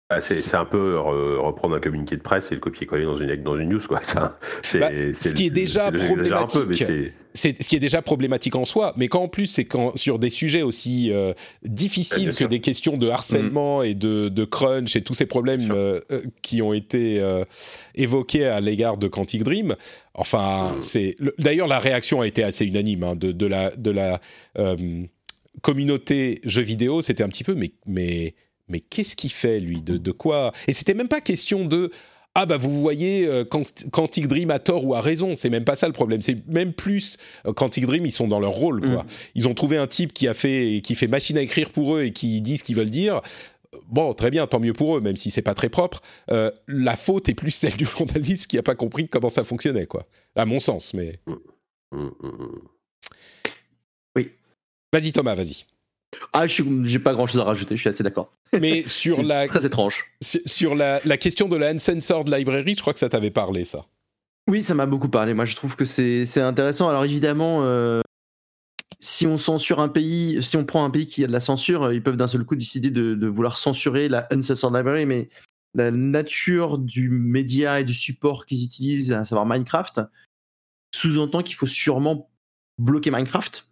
bah, c'est un peu reprendre un communiqué de presse et le copier-coller dans une, dans une news. Quoi. Ça, bah, ce qui est déjà problématique. c'est ce qui est déjà problématique en soi, mais quand en plus c'est quand sur des sujets aussi euh, difficiles que des questions de harcèlement mm. et de, de, crunch et tous ces problèmes euh, euh, qui ont été évoqués à l'égard de Quantic Dream. Enfin, mm. c'est d'ailleurs la réaction a été assez unanime hein, de, de, la de la communauté jeux vidéo. C'était un petit peu mais mais mais qu'est-ce qu'il fait lui? De, quoi? Et c'était même pas question de ah bah vous voyez euh, Quantic Dream a tort ou a raison, c'est même pas ça le problème, c'est même plus euh, Quantic Dream ils sont dans leur rôle quoi. Mm. Ils ont trouvé un type qui a fait qui fait machine à écrire pour eux et qui dit ce qu'ils veulent dire. bon, très bien, tant mieux pour eux, même si c'est pas très propre. Euh, la faute est plus celle du journaliste qui a pas compris comment ça fonctionnait, quoi. À mon sens, mais. Mm, mm. Oui. Vas-y, Thomas, vas-y. Ah, je j'ai pas grand chose à rajouter, je suis assez d'accord. Mais sur la Très étrange. sur la, la question de la uncensored library, je crois que ça t'avait parlé, ça. Oui, ça m'a beaucoup parlé. Moi, je trouve que c'est c'est intéressant. Alors, évidemment, euh, si on censure un pays, si on prend un pays qui a de la censure, euh, ils peuvent d'un seul coup décider de, de vouloir censurer la Uncensored Library, mais la nature du média et du support qu'ils utilisent, à savoir Minecraft, sous-entend qu'il faut sûrement bloquer Minecraft.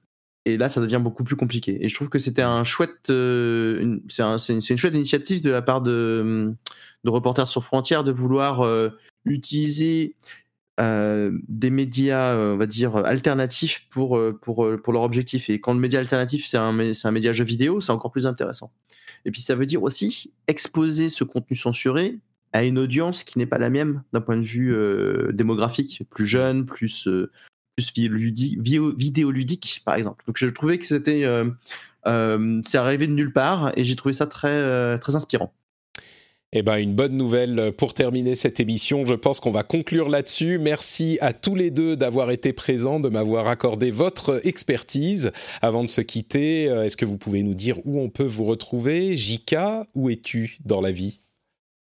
Et là, ça devient beaucoup plus compliqué. Et je trouve que c'était euh, une- chouette initiative de la part de, Reporters sur Frontières de vouloir euh, utiliser euh, des médias, on va dire, alternatifs pour, pour, pour leur objectif. Et quand le média alternatif, c'est un, c'est un média jeu vidéo, c'est encore plus intéressant. Et puis ça veut dire aussi exposer ce contenu censuré à une audience qui n'est pas la même d'un point de vue démographique, plus jeune, plus, plus vidéoludique, vidéo- vidéoludique, par exemple. Donc je trouvais que c'était... euh, euh, c'est arrivé de nulle part et j'ai trouvé ça très, euh, très inspirant. Eh ben, une bonne nouvelle pour terminer cette émission. Je pense qu'on va conclure là-dessus. Merci à tous les deux d'avoir été présents, de m'avoir accordé votre expertise. Avant de se quitter, est-ce que vous pouvez nous dire où on peut vous retrouver? Jika, où es-tu dans la vie?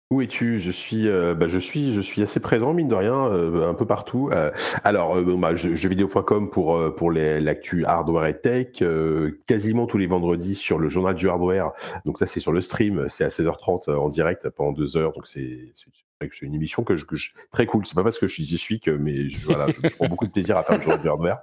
Où es-tu? Je suis, euh, bah, je suis, je suis assez présent mine de rien, euh, un peu partout. Euh, alors, bon, bah, jeux- jeuxvideo.com pour pour les- l'actu hardware et tech, quasiment tous les vendredis sur le journal du hardware. Donc ça, c'est sur le stream, c'est à 16h30 en direct pendant deux heures. Donc c'est c'est une émission que je, très cool. C'est pas parce que j'y suis que, mais je, voilà, je, prends beaucoup de plaisir à faire le du hardware.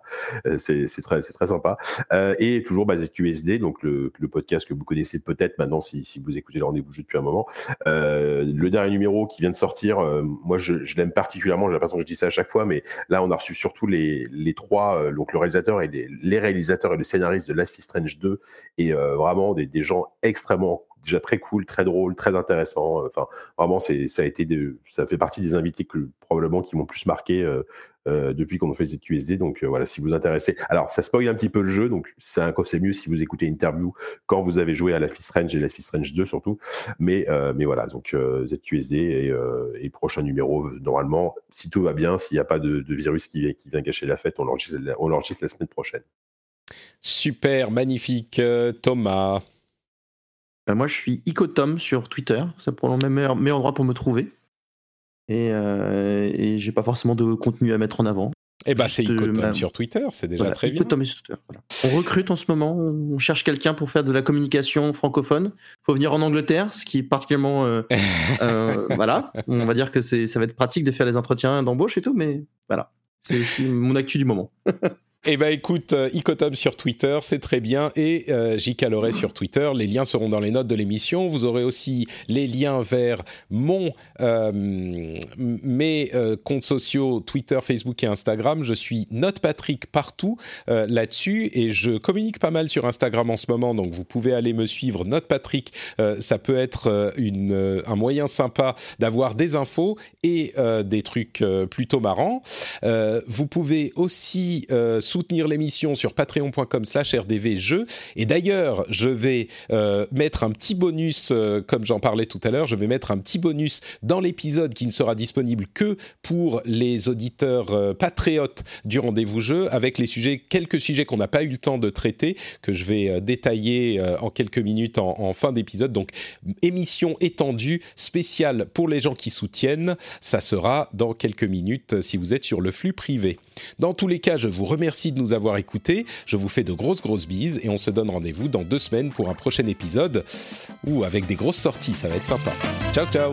Euh, c'est très c'est très sympa. Euh, et toujours basé QSD, donc le, podcast que vous connaissez peut-être maintenant si, vous écoutez le rendez-vous depuis un moment. Euh, le dernier numéro qui vient de sortir, euh, moi je, l'aime particulièrement, j'ai l'impression que je dis ça à chaque fois, mais là on a reçu surtout les, trois, donc le réalisateur et les, réalisateurs et le scénariste de Life is Strange 2, et vraiment des gens extrêmement déjà très cool, très drôle, très intéressant. Enfin, vraiment, c'est ça a été ça fait partie des invités que probablement qui m'ont plus marqué euh, euh, depuis qu'on a fait ZQSD. Donc euh, voilà, si vous intéressez. Alors, ça spoil un petit peu le jeu, donc c'est un- c'est mieux si vous écoutez l'interview quand vous avez joué à Life is Strange et Life is Strange 2 surtout. Mais, euh, mais voilà, donc euh, ZQSD et, euh, et prochain numéro, euh, normalement, si tout va bien, s'il n'y a pas de, virus qui, vient gâcher la fête, on l'enregistre on l'enregistre la semaine prochaine. Super, magnifique. Euh, Thomas. Euh, moi, je suis Icotom sur Twitter. C'est pour le meilleur, meilleur endroit pour me trouver. Et, euh, et j'ai pas forcément de contenu à mettre en avant. Eh ben, c'est euh, Icotom ma- sur Twitter, c'est déjà Voilà, très bien. Icotom est sur Twitter, voilà. On recrute en ce moment. On cherche quelqu'un pour faire de la communication francophone. faut venir en Angleterre, ce qui est particulièrement. euh, euh, voilà. On va dire que ça va être pratique de faire les entretiens d'embauche et tout, mais voilà. C'est mon actu du moment. Eh ben écoute, euh, Icotom sur Twitter, c'est très bien, et euh, J. Caloret sur Twitter. Les liens seront dans les notes de l'émission. Vous aurez aussi les liens vers mon euh, mes euh, comptes sociaux Twitter, Facebook et Instagram. Je suis Note Patrick partout euh, là-dessus, et je communique pas mal sur Instagram en ce moment. Donc vous pouvez aller me suivre, Note Patrick. Euh, ça peut être euh, une, un moyen sympa d'avoir des infos et des trucs plutôt marrants. Vous pouvez aussi soutenir l'émission sur patreon.com slash rdvjeux. Et d'ailleurs, je vais euh, mettre un petit bonus, euh, comme j'en parlais tout à l'heure, je vais mettre un petit bonus dans l'épisode qui ne sera disponible que pour les auditeurs euh, patriotes du rendez-vous jeu, avec les sujets, quelques sujets qu'on n'a pas eu le temps de traiter, que je vais détailler en quelques minutes en, fin d'épisode. Donc, émission étendue, spéciale pour les gens qui soutiennent. Ça sera dans quelques minutes si vous êtes sur le flux privé. Dans tous les cas, je vous remercie de nous avoir écoutés. Je vous fais de grosses, grosses bises et on se donne rendez-vous dans deux semaines pour un prochain épisode ou avec des grosses sorties. Ça va être sympa. Ciao, ciao.